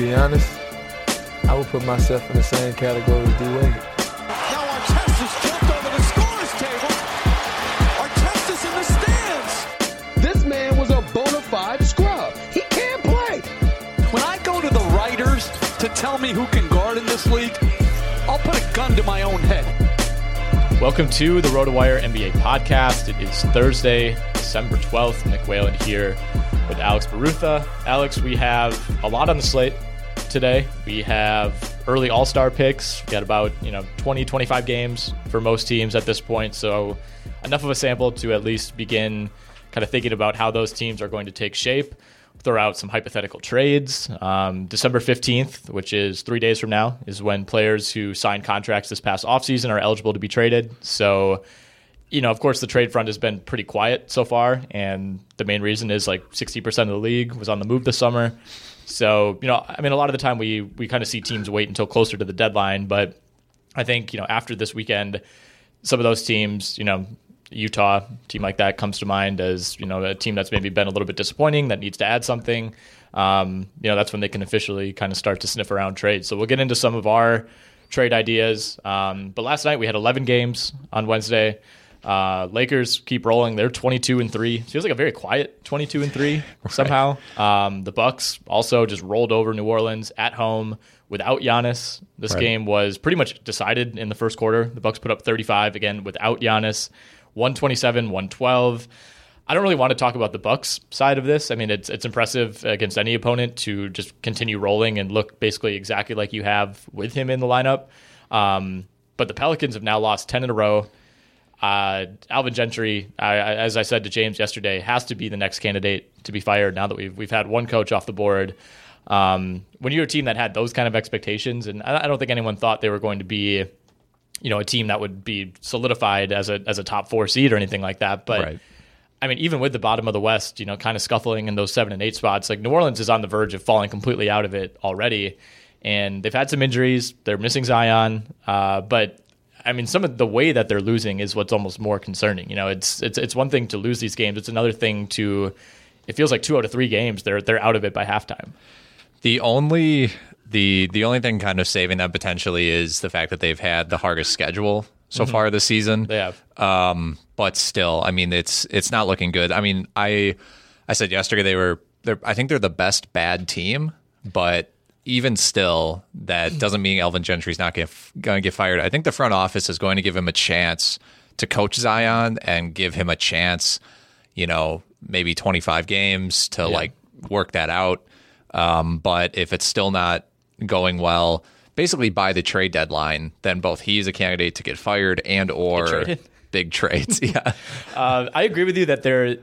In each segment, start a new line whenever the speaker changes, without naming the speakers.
Be honest, I would put myself in the same category as D Wade.
Now Artest jumped over the scorer's table. Artest in the stands.
This man was a bona fide scrub. He can't play.
When I go to the writers to tell me who can guard in this league, I'll put a gun to my own head.
Welcome to the RotoWire NBA podcast. It is Thursday, December 12th. Nick Whalen here with Alex Barutha. Alex, we have a lot on the slate today. We have early All Star picks. We got about you know 20, 25 games for most teams at this point, so enough of a sample to at least begin kind of thinking about how those teams are going to take shape. Throw out some hypothetical trades. Um, December 15th, which is three days from now, is when players who signed contracts this past offseason are eligible to be traded. So, you know, of course, the trade front has been pretty quiet so far. And the main reason is like 60% of the league was on the move this summer. So, you know, I mean, a lot of the time we, we kind of see teams wait until closer to the deadline. But I think, you know, after this weekend, some of those teams, you know, Utah team like that comes to mind as you know a team that's maybe been a little bit disappointing that needs to add something. Um, you know that's when they can officially kind of start to sniff around trades. So we'll get into some of our trade ideas. Um, but last night we had 11 games on Wednesday. Uh, Lakers keep rolling. They're 22 and three. Feels like a very quiet 22 and three somehow. Um, the Bucks also just rolled over New Orleans at home without Giannis. This
Right.
game was pretty much decided in the first quarter. The Bucks put up 35 again without Giannis. 127, 112. I don't really want to talk about the Bucks side of this. I mean, it's it's impressive against any opponent to just continue rolling and look basically exactly like you have with him in the lineup. Um, but the Pelicans have now lost 10 in a row. Uh, Alvin Gentry, I, I, as I said to James yesterday, has to be the next candidate to be fired now that we've we've had one coach off the board. Um, when you're a team that had those kind of expectations, and I, I don't think anyone thought they were going to be, you know, a team that would be solidified as a as a top four seed or anything like that. But
Right.
I mean, even with the bottom of the West, you know, kind of scuffling in those seven and eight spots, like New Orleans is on the verge of falling completely out of it already. And they've had some injuries. They're missing Zion. Uh, but I mean, some of the way that they're losing is what's almost more concerning. You know, it's it's it's one thing to lose these games; it's another thing to. It feels like two out of three games they're they're out of it by halftime.
The only the the only thing kind of saving them potentially is the fact that they've had the hardest schedule so mm-hmm. far this season.
They have,
um, but still, I mean, it's it's not looking good. I mean, I I said yesterday they were they're I think they're the best bad team, but even still, that doesn't mean Alvin Gentry's not going to get fired. I think the front office is going to give him a chance to coach Zion and give him a chance, you know, maybe 25 games to yeah. like work that out. Um, but if it's still not going well, basically by the trade deadline, then both he's a candidate to get fired and or big trades. yeah,
uh, I agree with you that they're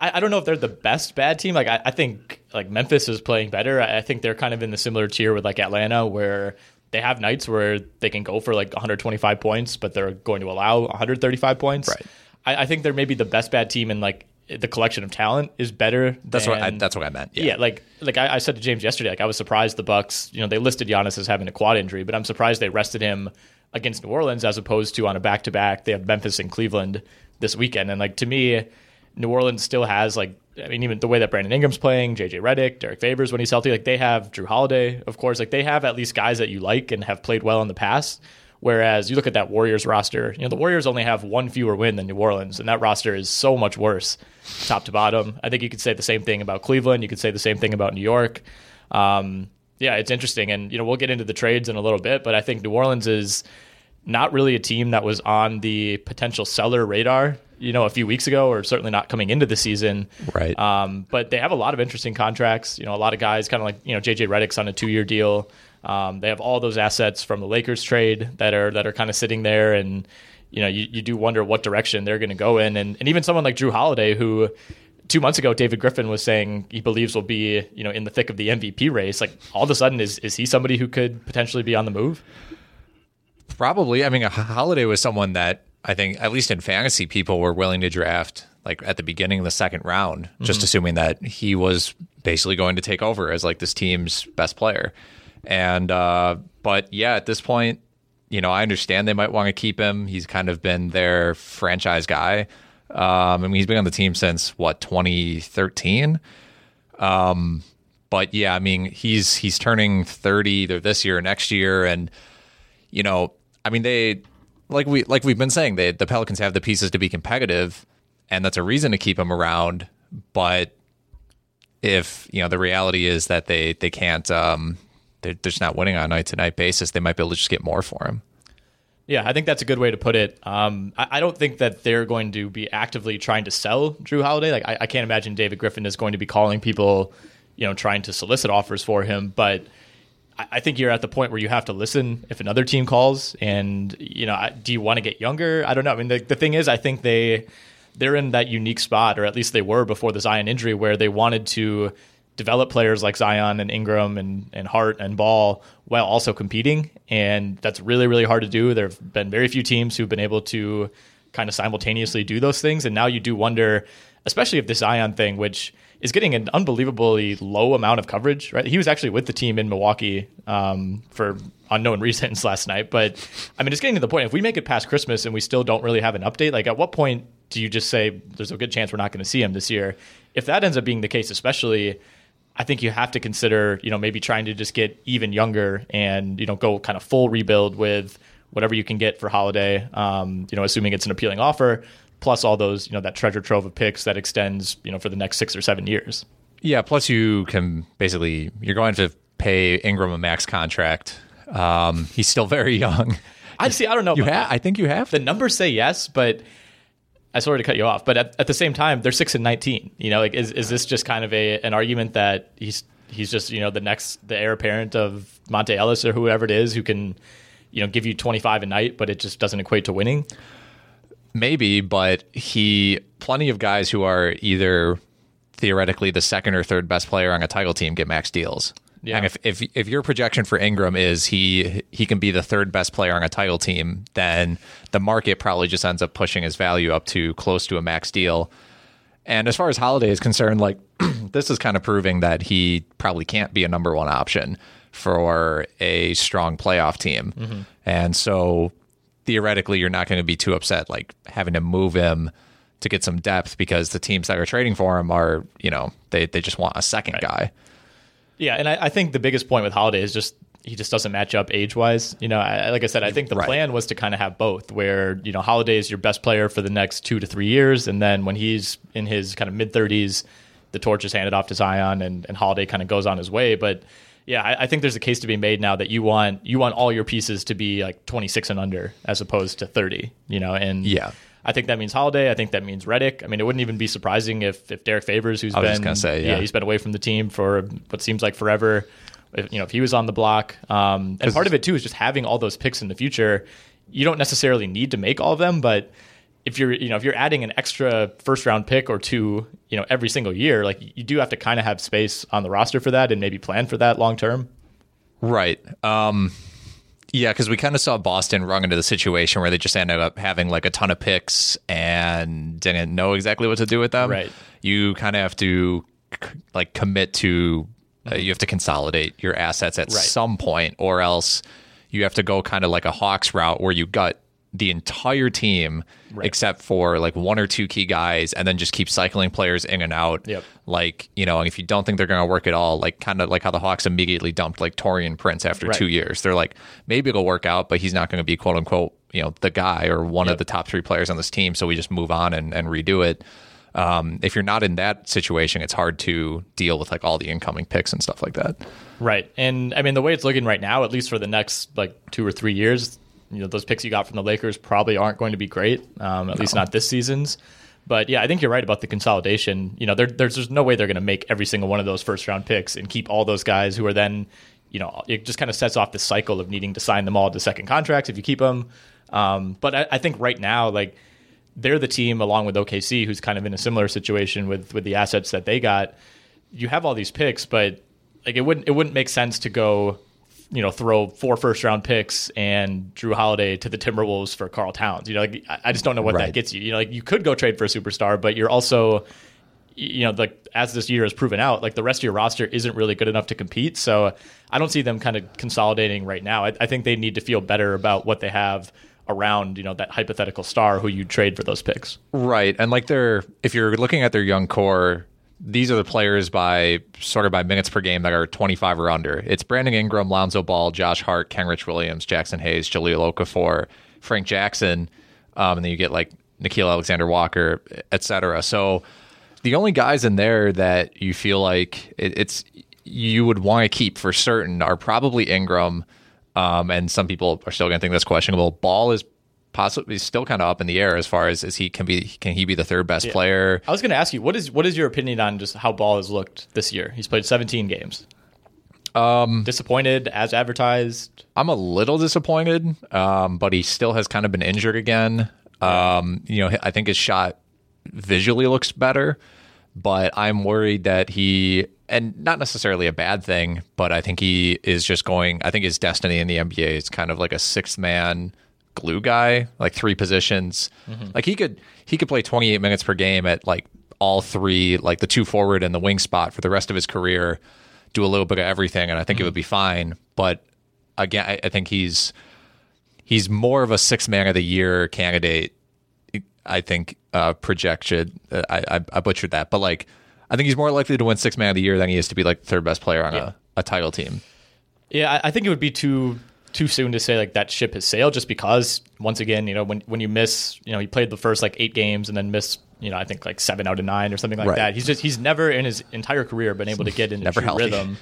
I, I, don't know if they're the best bad team. Like I, I think like Memphis is playing better. I, I, think they're kind of in the similar tier with like Atlanta, where they have nights where they can go for like 125 points, but they're going to allow 135 points.
Right.
I, I think they're maybe the best bad team in like the collection of talent is better.
That's
than,
what I, that's what I meant.
Yeah, yeah like like I, I, said to James yesterday, like I was surprised the Bucks. You know, they listed Giannis as having a quad injury, but I'm surprised they rested him against New Orleans as opposed to on a back to back. They have Memphis and Cleveland this weekend, and like to me, New Orleans still has like I mean even the way that Brandon Ingram's playing, JJ Redick, Derrick Favors when he's healthy, like they have Jrue Holiday, of course, like they have at least guys that you like and have played well in the past. Whereas you look at that Warriors roster, you know the Warriors only have one fewer win than New Orleans, and that roster is so much worse, top to bottom. I think you could say the same thing about Cleveland. You could say the same thing about New York. Um, yeah, it's interesting, and you know we'll get into the trades in a little bit, but I think New Orleans is not really a team that was on the potential seller radar, you know, a few weeks ago, or certainly not coming into the season.
Right.
Um, but they have a lot of interesting contracts. You know, a lot of guys, kind of like you know, JJ Redick's on a two-year deal. Um, they have all those assets from the Lakers trade that are that are kind of sitting there, and you know, you, you do wonder what direction they're going to go in, and and even someone like Jrue Holiday, who two months ago David Griffin was saying he believes will be you know in the thick of the MVP race. Like all of a sudden, is is he somebody who could potentially be on the move?
Probably. I mean, Holiday was someone that I think, at least in fantasy, people were willing to draft like at the beginning of the second round, mm-hmm. just assuming that he was basically going to take over as like this team's best player. And, uh, but yeah, at this point, you know, I understand they might want to keep him. He's kind of been their franchise guy. Um, I mean, he's been on the team since what 2013. Um, but yeah, I mean, he's he's turning 30 either this year or next year, and you know, I mean, they like we like we've been saying, they the Pelicans have the pieces to be competitive, and that's a reason to keep him around. But if you know the reality is that they they can't, um, they're, they're just not winning on a night to night basis. They might be able to just get more for him.
Yeah, I think that's a good way to put it. Um, I, I, don't think that they're going to be actively trying to sell Jrue Holiday. Like, I, I, can't imagine David Griffin is going to be calling people, you know, trying to solicit offers for him. But I think you're at the point where you have to listen if another team calls, and you know, do you want to get younger? I don't know. I mean, the, the thing is, I think they they're in that unique spot, or at least they were before the Zion injury, where they wanted to develop players like Zion and Ingram and, and Hart and Ball while also competing, and that's really really hard to do. There have been very few teams who've been able to kind of simultaneously do those things, and now you do wonder, especially if the Zion thing, which is getting an unbelievably low amount of coverage. Right, he was actually with the team in Milwaukee um, for unknown reasons last night. But I mean, it's getting to the point. If we make it past Christmas and we still don't really have an update, like at what point do you just say there's a good chance we're not going to see him this year? If that ends up being the case, especially. I think you have to consider, you know, maybe trying to just get even younger and, you know, go kind of full rebuild with whatever you can get for Holiday, um, you know, assuming it's an appealing offer plus all those, you know, that treasure trove of picks that extends, you know, for the next six or seven years.
Yeah. Plus, you can basically you're going to pay Ingram a max contract. Um, he's still very young.
I see. I don't know.
You have. I think you have.
The numbers say yes, but I sorry to cut you off. But at, at the same time, they're six and nineteen. You know, like is is this just kind of a an argument that he's he's just you know the next the heir apparent of Monta Ellis or whoever it is who can you know give you twenty five a night, but it just doesn't equate to winning.
Maybe, but he plenty of guys who are either theoretically the second or third best player on a title team get max deals. Yeah. And if, if if your projection for Ingram is he he can be the third best player on a title team, then the market probably just ends up pushing his value up to close to a max deal. And as far as Holiday is concerned, like this is kind of proving that he probably can't be a number one option for a strong playoff team. Mm-hmm. And so theoretically you're not going to be too upset like having to move him to get some depth because the teams that are trading for him are you know they they just want a second right. guy.
Yeah, and I, I, think the biggest point with Holiday is just he just doesn't match up age wise. You know, I, like I said, I think the right. plan was to kind of have both, where you know Holiday is your best player for the next two to three years, and then when he's in his kind of mid thirties, the torch is handed off to Zion, and, and Holiday kind of goes on his way. But yeah, I, I, think there's a case to be made now that you want you want all your pieces to be like 26 and under as opposed to 30. You know, and
yeah.
I think that means Holiday. I think that means Redick. I mean, it wouldn't even be surprising if if Derrick Favors, who's been
say, yeah.
yeah. he's been away from the team for what seems like forever. If, you know, if he was on the block, um, and part of it too is just having all those picks in the future. You don't necessarily need to make all of them, but if you're you know if you're adding an extra first round pick or two, you know, every single year, like you do have to kind of have space on the roster for that and maybe plan for that long term.
Right. Um, yeah, because we kind of saw Boston run into the situation where they just ended up having like a ton of picks and didn't know exactly what to do with them.
Right.
You kind of have to like commit to, uh, you have to consolidate your assets at right. some point, or else you have to go kind of like a Hawks route where you gut the entire team right. except for like one or two key guys and then just keep cycling players in and out.
Yep.
Like, you know, if you don't think they're going to work at all, like kind of like how the Hawks immediately dumped like Taurean Prince after right. two years. They're like, maybe it'll work out, but he's not going to be quote unquote, you know, the guy or one yep. of the top three players on this team. So we just move on and, and redo it. Um, if you're not in that situation, it's hard to deal with like all the incoming picks and stuff like that.
Right. And I mean, the way it's looking right now, at least for the next like two or three years, you know those picks you got from the Lakers probably aren't going to be great, um, at no. least not this season's. But yeah, I think you're right about the consolidation. You know, there, there's there's no way they're going to make every single one of those first round picks and keep all those guys who are then, you know, it just kind of sets off the cycle of needing to sign them all to second contracts if you keep them. Um, but I, I think right now, like they're the team along with OKC who's kind of in a similar situation with with the assets that they got. You have all these picks, but like it wouldn't it wouldn't make sense to go you know, throw four first round picks and Jrue Holiday to the Timberwolves for Karl Towns. You know, like I just don't know what right. that gets you. You know, like you could go trade for a superstar, but you're also, you know, like as this year has proven out, like the rest of your roster isn't really good enough to compete. So I don't see them kind of consolidating right now. I, I think they need to feel better about what they have around you know that hypothetical star who you trade for those picks.
Right, and like they're if you're looking at their young core these are the players by sort of by minutes per game that are 25 or under. It's Brandon Ingram, Lonzo Ball, Josh Hart, Kenrich Williams, Jaxson Hayes, Jahlil Okafor, Frank Jackson, um, and then you get like Nickeil Alexander Walker, etc. So the only guys in there that you feel like it, it's you would want to keep for certain are probably Ingram, um, and some people are still going to think that's questionable. Ball is possibly still kind of up in the air as far as is he can be can he be the third best yeah. player?
I was going to ask you what is what is your opinion on just how Ball has looked this year? He's played 17 games. Um, disappointed as advertised.
I'm a little disappointed, um, but he still has kind of been injured again. Um, you know, I think his shot visually looks better, but I'm worried that he and not necessarily a bad thing, but I think he is just going. I think his destiny in the NBA is kind of like a sixth man glue guy, like three positions. Mm-hmm. Like he could he could play 28 minutes per game at like all three, like the two forward and the wing spot for the rest of his career, do a little bit of everything, and I think mm-hmm. it would be fine. But again, I, I think he's he's more of a six man of the year candidate. I think uh, projection. Uh, I, I, I butchered that, but like I think he's more likely to win six man of the year than he is to be like third best player on yeah. a, a title team.
Yeah, I think it would be too too soon to say like that ship has sailed just because once again, you know, when when you miss, you know, he played the first like eight games and then missed, you know, I think like seven out of nine or something like right. that. He's just he's never in his entire career been able to get into never rhythm.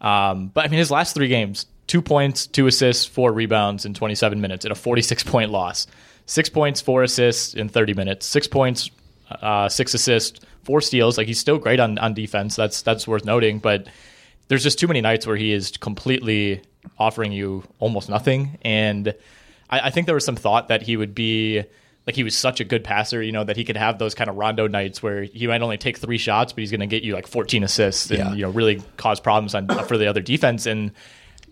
Um, but I mean, his last three games, two points, two assists, four rebounds in 27 minutes in a 46 point loss. Six points, four assists in 30 minutes. Six points, uh, six assists, four steals. Like he's still great on on defense. That's that's worth noting. But there's just too many nights where he is completely offering you almost nothing. And I, I, think there was some thought that he would be like he was such a good passer, you know, that he could have those kind of rondo nights where he might only take three shots, but he's going to get you like 14 assists and yeah. you know really cause problems on for the other defense. And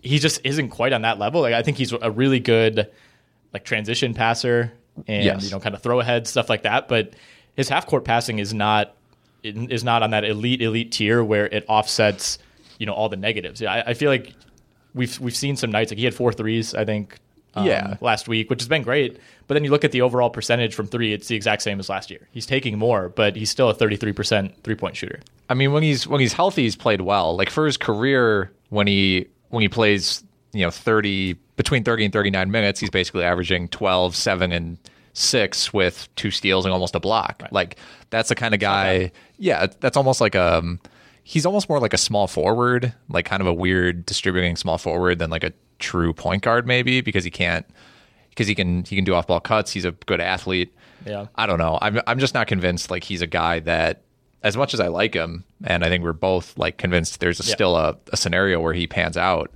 he just isn't quite on that level. Like I think he's a really good like transition passer and yes. you know kind of throw ahead stuff like that. But his half court passing is not is not on that elite elite tier where it offsets you know all the negatives. I, I feel like we've we've seen some nights like he had four threes I think um,
Yeah.
last week, which has been great. But then you look at the overall percentage from three; it's the exact same as last year. He's taking more, but he's still a 33% three point shooter.
I mean, when he's when he's healthy, he's played well. Like for his career, when he when he plays, you know, thirty between thirty and thirty nine minutes, he's basically averaging 12, 7, and six with two steals and almost a block. Like that's the kind of guy. Yeah, that's almost like um, he's almost more like a small forward, like kind of a weird distributing small forward than like a true point guard, maybe because he can't because he can he can do off ball cuts. He's a good athlete.
Yeah.
I don't know. I'm I'm just not convinced like he's a guy that as much as I like him and I think we're both like convinced there's a,
Yeah.
still a, a scenario where he pans out.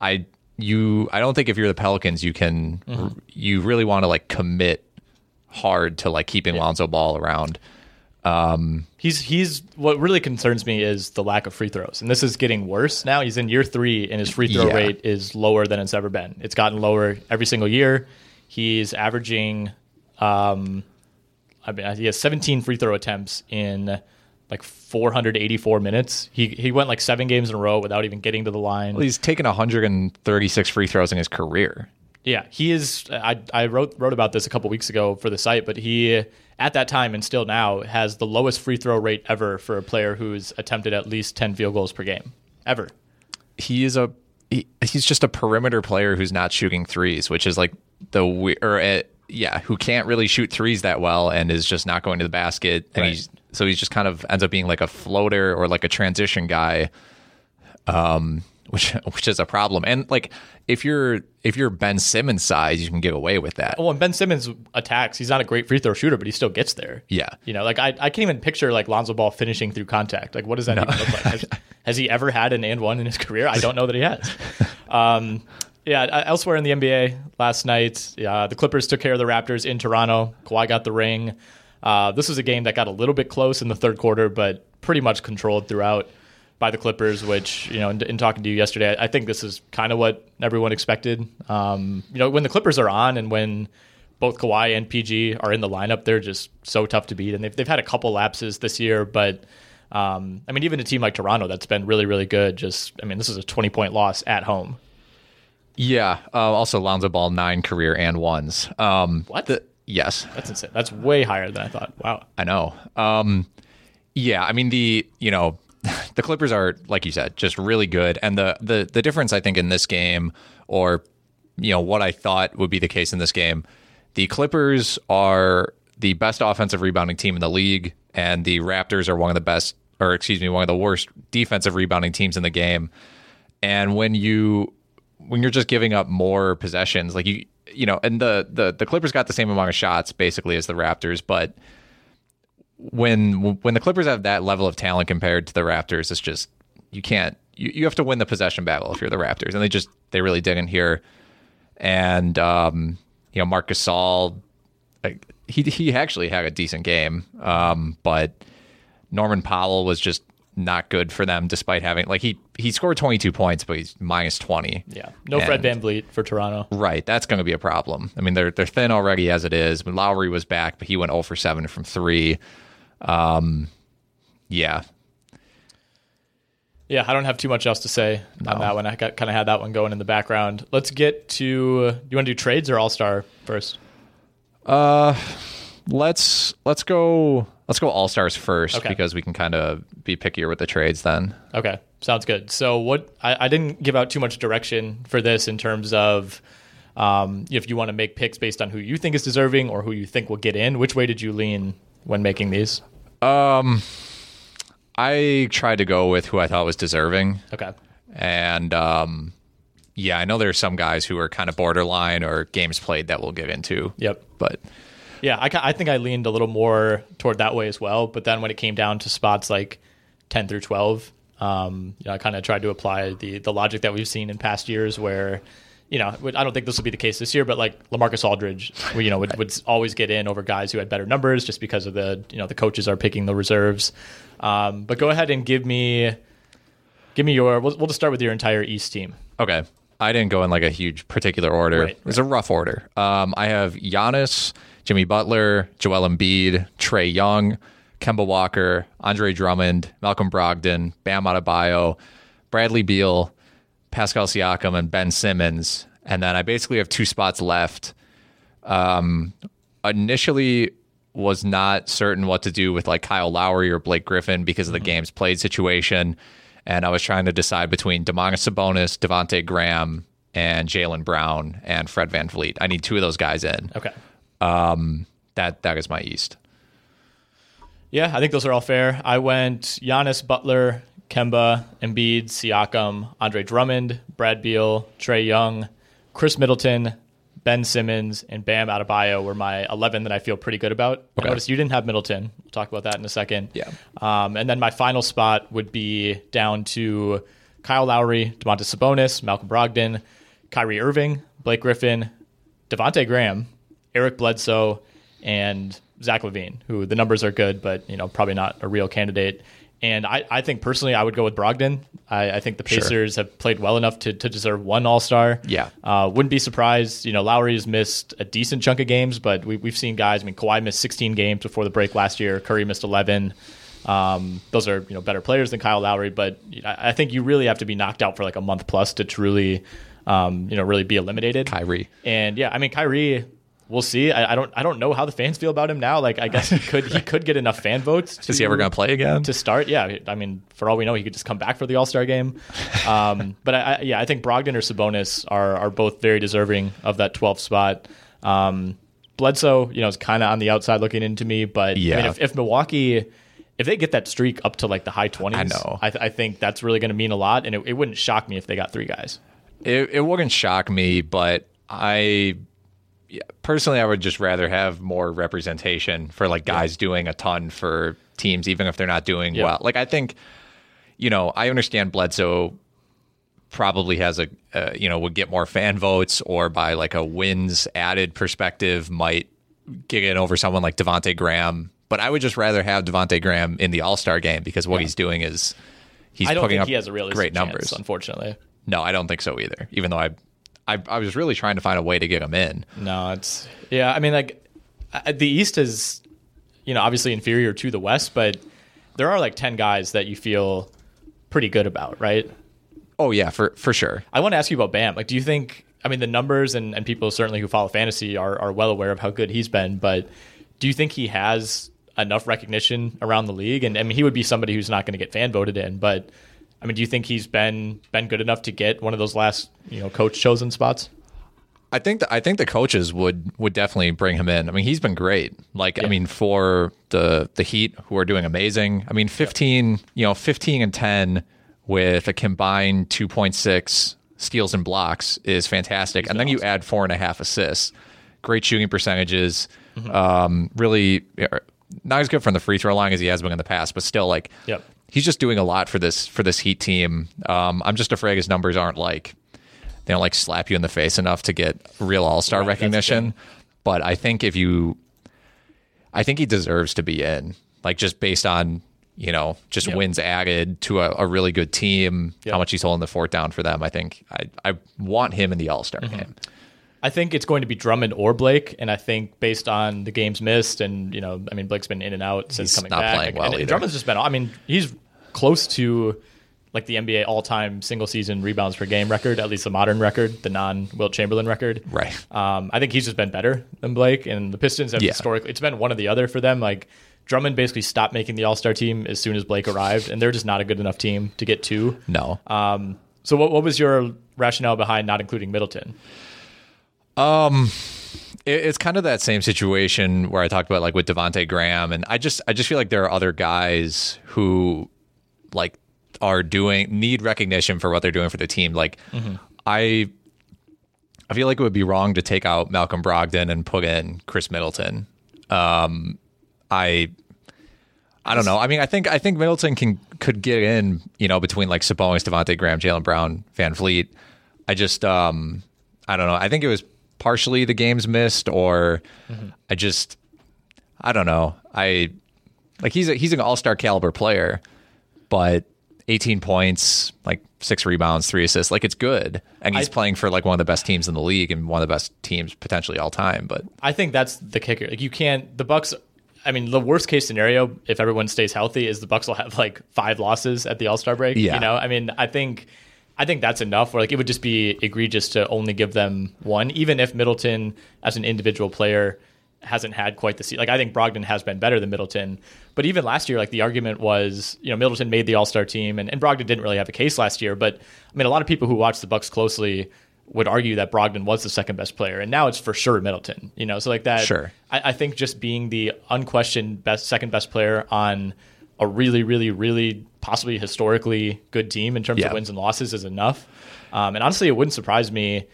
I you I don't think if you're the Pelicans you can
Mm-hmm.
you really want to like commit hard to like keeping Lonzo Ball around.
He's he's what really concerns me is the lack of free throws, and this is getting worse now. He's in year three, and his free throw
Yeah.
rate is lower than it's ever been. It's gotten lower every single year. He's averaging, um, I mean, he has 17 free throw attempts in like 484 minutes. He he went like seven games in a row without even getting to the line.
Well, he's taken 136 free throws in his career.
Yeah, he is. I, I wrote wrote about this a couple weeks ago for the site, but he at that time and still now has the lowest free throw rate ever for a player who's attempted at least ten field goals per game ever.
he is a he, he's just a perimeter player who's not shooting threes, which is like the we- or uh, yeah, who can't really shoot threes that well and is just not going to the basket, and
Right.
he's so he's just kind of ends up being like a floater or like a transition guy, um, which which is a problem. And like if you're if you're Ben Simmons size, you can get away with that.
Well, when Ben Simmons attacks, he's not a great free throw shooter, but he still gets there.
Yeah.
you know, like I, I can't even picture like Lonzo Ball finishing through contact. Like, what does that even look like? Has, has he ever had an and one in his career? I don't know that he has. Um, yeah, elsewhere in the NBA last night, uh, the Clippers took care of the Raptors in Toronto. Kawhi got the ring. Uh, this was a game that got a little bit close in the third quarter, but pretty much controlled throughout by the Clippers. Which you know, in, in talking to you yesterday, I, I think this is kind of what everyone expected. Um, you know, when the Clippers are on and when both Kawhi and PG are in the lineup, they're just so tough to beat, and they've they've had a couple lapses this year, but. Um, I mean, even a team like Toronto that's been really, really good. Just, I mean, this is a 20 point loss at home.
Yeah. Uh, also, Lonzo Ball nine career and ones. Um,
What?
the- yes.
That's insane. That's way higher than I thought. Wow.
I know. Um, yeah, I mean the you know the Clippers are like you said just really good, and the the the difference I think in this game, or you know what I thought would be the case in this game, the Clippers are the best offensive rebounding team in the league, and the Raptors are one of the best, or excuse me, one of the worst defensive rebounding teams in the game. And when you when you're just giving up more possessions, like you you know, and the the the Clippers got the same amount of shots basically as the Raptors, but when when the Clippers have that level of talent compared to the Raptors, it's just you can't you, you have to win the possession battle if you're the Raptors, and they just they really didn't here. And um, you know, Marc Gasol, like, he he actually had a decent game, um, but Norman Powell was just not good for them, despite having like he he scored 22 points, but he's minus 20.
Yeah. No Fred
And-
VanVleet for Toronto.
Right, that's going to be a problem. I mean, they're they're thin already as it is. When Lowry was back, but he went 0 for 7 from three. Um, yeah,
Yeah, I don't have too much else to say on that one. I got kind of had that one going in the background. Let's get to. Do you want to do trades or All Star first?
Uh, let's let's go let's go All Stars first
Okay.
because we can kind of be pickier with the trades then.
Okay, sounds good. So what I, I didn't give out too much direction for this in terms of um, if you want to make picks based on who you think is deserving or who you think will get in. Which way did you lean when making these?
I tried to go with who I thought was deserving,
Okay.
and um, yeah, I know there's some guys who are kind of borderline or games played that we'll get into.
Yep.
but
Yeah, I, I think I leaned a little more toward that way as well. But then when it came down to spots like 10 through 12, um, you know, I kind of tried to apply the, the logic that we've seen in past years where, you know, I don't think this will be the case this year, but like LaMarcus Aldridge, you know, would, would always get in over guys who had better numbers just because of the, you know, the coaches are picking the reserves. Um, but go ahead and give me, give me your, we'll, we'll just start with your entire East team.
Okay. I didn't go in like a huge particular order.
Right,
it was a rough order. Um, I have Giannis, Jimmy Butler, Joel Embiid, Trae Young, Kemba Walker, Andre Drummond, Malcolm Brogdon, Bam Adebayo, Bradley Beal, Pascal Siakam, and Ben Simmons. and then I basically have two spots left. Um, initially was not certain what to do with like Kyle Lowry or Blake Griffin because of the games played situation, and I was trying to decide between Domantas Sabonis, Devonte Graham, and Jaylen Brown and Fred VanVleet. I need two of those guys in.
Okay.
Um, that that is my East.
Yeah, I think those are all fair. I went Giannis, Butler, Kemba, Embiid, Siakam, Andre Drummond, Brad Beal, Trae Young, Khris Middleton, Ben Simmons, and Bam Adebayo were my 11 that I feel pretty good about.
Okay.
I noticed you didn't have Middleton. We'll talk about that in a second.
Yeah.
Um, and then my final spot would be down to Kyle Lowry, Domantas Sabonis, Malcolm Brogdon, Kyrie Irving, Blake Griffin, Devonte Graham, Eric Bledsoe, and Zach LaVine, who the numbers are good, but you know probably not a real candidate. And I, I think personally, I would go with Brogdon. I, I think the
Sure.
Pacers have played well enough to, to deserve one All Star.
Yeah.
uh, wouldn't be surprised. You know, Lowry's missed a decent chunk of games, but we, we've seen guys. I mean, Kawhi missed 16 games before the break last year. Curry missed 11. Um, those are you know better players than Kyle Lowry, but I I think you really have to be knocked out for like a month plus to truly, um, you know, really be eliminated.
Kyrie.
And yeah, I mean Kyrie, we'll see. I, I don't I don't know how the fans feel about him now. Like I guess he could he could get enough fan votes. To,
Is he ever going to play again?
to start? Yeah, I mean for all we know, he could just come back for the All Star game. Um, but I, I, yeah, I think Brogdon or Sabonis are are both very deserving of that 12th spot. Um, Bledsoe, you know, is kind of on the outside looking into me, but I
Yeah.
mean, if, if Milwaukee. If they get that streak up to like the high twenties,
I know.
I, th- I think that's really going to mean a lot, and it, it wouldn't shock me if they got three guys.
It, it wouldn't shock me, but I personally I would just rather have more representation for like guys doing a ton for teams, even if they're not doing
Yeah.
well. Like I think, you know, I understand Bledsoe probably has a uh, you know would get more fan votes or by like a wins added perspective might get in over someone like Devonte Graham. But I would just rather have Devonte Graham in the All Star game because what he's doing is he's
I don't
putting
think
up
he has a realistic
great
chance,
numbers.
unfortunately.
No, I don't think so either. Even though I, I, I was really trying to find a way to get him in.
No, it's yeah. I mean, like the East is, you know, obviously inferior to the West, but there are like ten guys that you feel pretty good about, right?
Oh yeah, for for sure.
I want to ask you about Bam. Like, do you think? I mean, the numbers and, and people certainly who follow fantasy are are well aware of how good he's been, but do you think he has enough recognition around the league? And I mean, he would be somebody who's not going to get fan voted in, but I mean, do you think he's been been good enough to get one of those last you know coach chosen spots?
I think the, I think the coaches would would definitely bring him in. I mean, he's been great. Like I mean, for the the Heat who are doing amazing. I mean, fifteen, you know, fifteen and ten with a combined two point six steals and blocks is fantastic. and then you add four and a half assists. Great shooting percentages. Um, really, not as good from the free throw line as he has been in the past, but still, like,
Yep.
He's just doing a lot for this for this Heat team. Um, I'm just afraid his numbers aren't like they don't like slap you in the face enough to get real All Star
Right,
recognition. But I think if you, I think he deserves to be in, like just based on you know just
Yep.
wins added to a, a really good team,
Yep.
how much he's holding the fort down for them. I think I I want him in the All
Mm-hmm.
Star game.
I think it's going to be Drummond or Blake, and I think based on the games missed, and you know, I mean, Blake's been in and out since
He's
coming
not
back.
playing well
and, and. Drummond's just been. I mean, he's close to like the NBA all-time single-season rebounds per game record, at least the modern record, the non-Wilt Chamberlain record.
Right.
Um, I think he's just been better than Blake, and the Pistons have
Yeah.
historically it's been one or the other for them. Like Drummond basically stopped making the All-Star team as soon as Blake arrived, and they're just not a good enough team to get two.
No,
Um, so what, what was your rationale behind not including Middleton?
It, it's kind of that same situation where I talked about like with Devonte Graham, and I just I just feel like there are other guys who like are doing need recognition for what they're doing for the team. Like I I feel like it would be wrong to take out Malcolm Brogdon and put in Khris Middleton. Um, I I don't know. I mean, I think I think Middleton can could get in, you know, between like Sabonis, Devonte Graham, Jaylen Brown, VanVleet. I just um I don't know. I think it was partially the games missed or mm-hmm. I just I don't know. I like he's a, he's an all-star caliber player, but 18 points, like six rebounds, three assists, like it's good. And he's
I-
playing for like one of the best teams in the league and one of the best teams potentially all time, but
I think that's the kicker. Like you can't the Bucks. I mean, the worst case scenario, if everyone stays healthy, is the Bucks will have like five losses at the All Star break.
Yeah.
You know, I mean, I think I think that's enough. Where like it would just be egregious to only give them one, even if Middleton as an individual player hasn't had quite the. Like I think Brogdon has been better than Middleton, but even last year, like the argument was, you know, Middleton made the All Star team, and, and Brogdon didn't really have a case last year. But I mean, a lot of people who watch the Bucks closely would argue that Brogdon was the second best player, and now it's for sure Middleton. You know, so like that.
Sure.
I, I think just being the unquestioned best second best player on a really, really, really possibly historically good team in terms
Yeah.
of wins and losses is enough. Um, and honestly, it wouldn't surprise me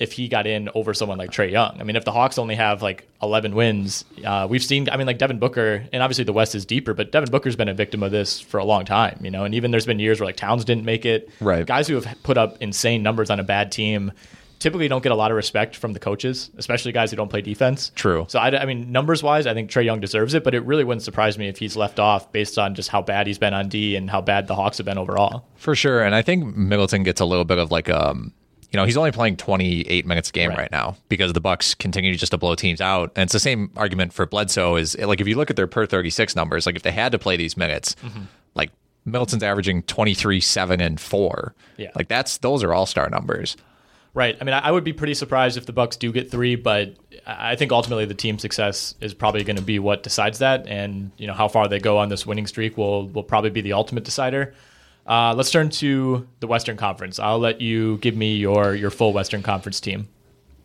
if he got in over someone like Trae Young. I mean, if the Hawks only have like 11 wins, uh, we've seen, I mean, like Devin Booker, and obviously the West is deeper, but Devin Booker's been a victim of this for a long time, you know, and even there's been years where like Towns didn't make it.
Right.
Guys who have put up insane numbers on a bad team typically don't get a lot of respect from the coaches, especially guys who don't play defense.
True.
So, I, I mean, numbers wise, I think Trae Young deserves it, but it really wouldn't surprise me if he's left off based on just how bad he's been on D and how bad the Hawks have been overall.
For sure. And I think Middleton gets a little bit of like um you know, he's only playing 28 minutes a game
Right.
right, now because the Bucks continue just to blow teams out. And it's the same argument for Bledsoe is like if you look at their per 36 numbers, like if they had to play these minutes,
Mm-hmm.
like Middleton's averaging 23, 7 and 4.
Yeah.
Like that's those are all-star numbers.
Right. I mean, I would be pretty surprised if the Bucks do get three, but I I think ultimately the team success is probably going to be what decides that, and you know how far they go on this winning streak will will probably be the ultimate decider. Uh, let's turn to the Western Conference. I'll let you give me your your full Western Conference team.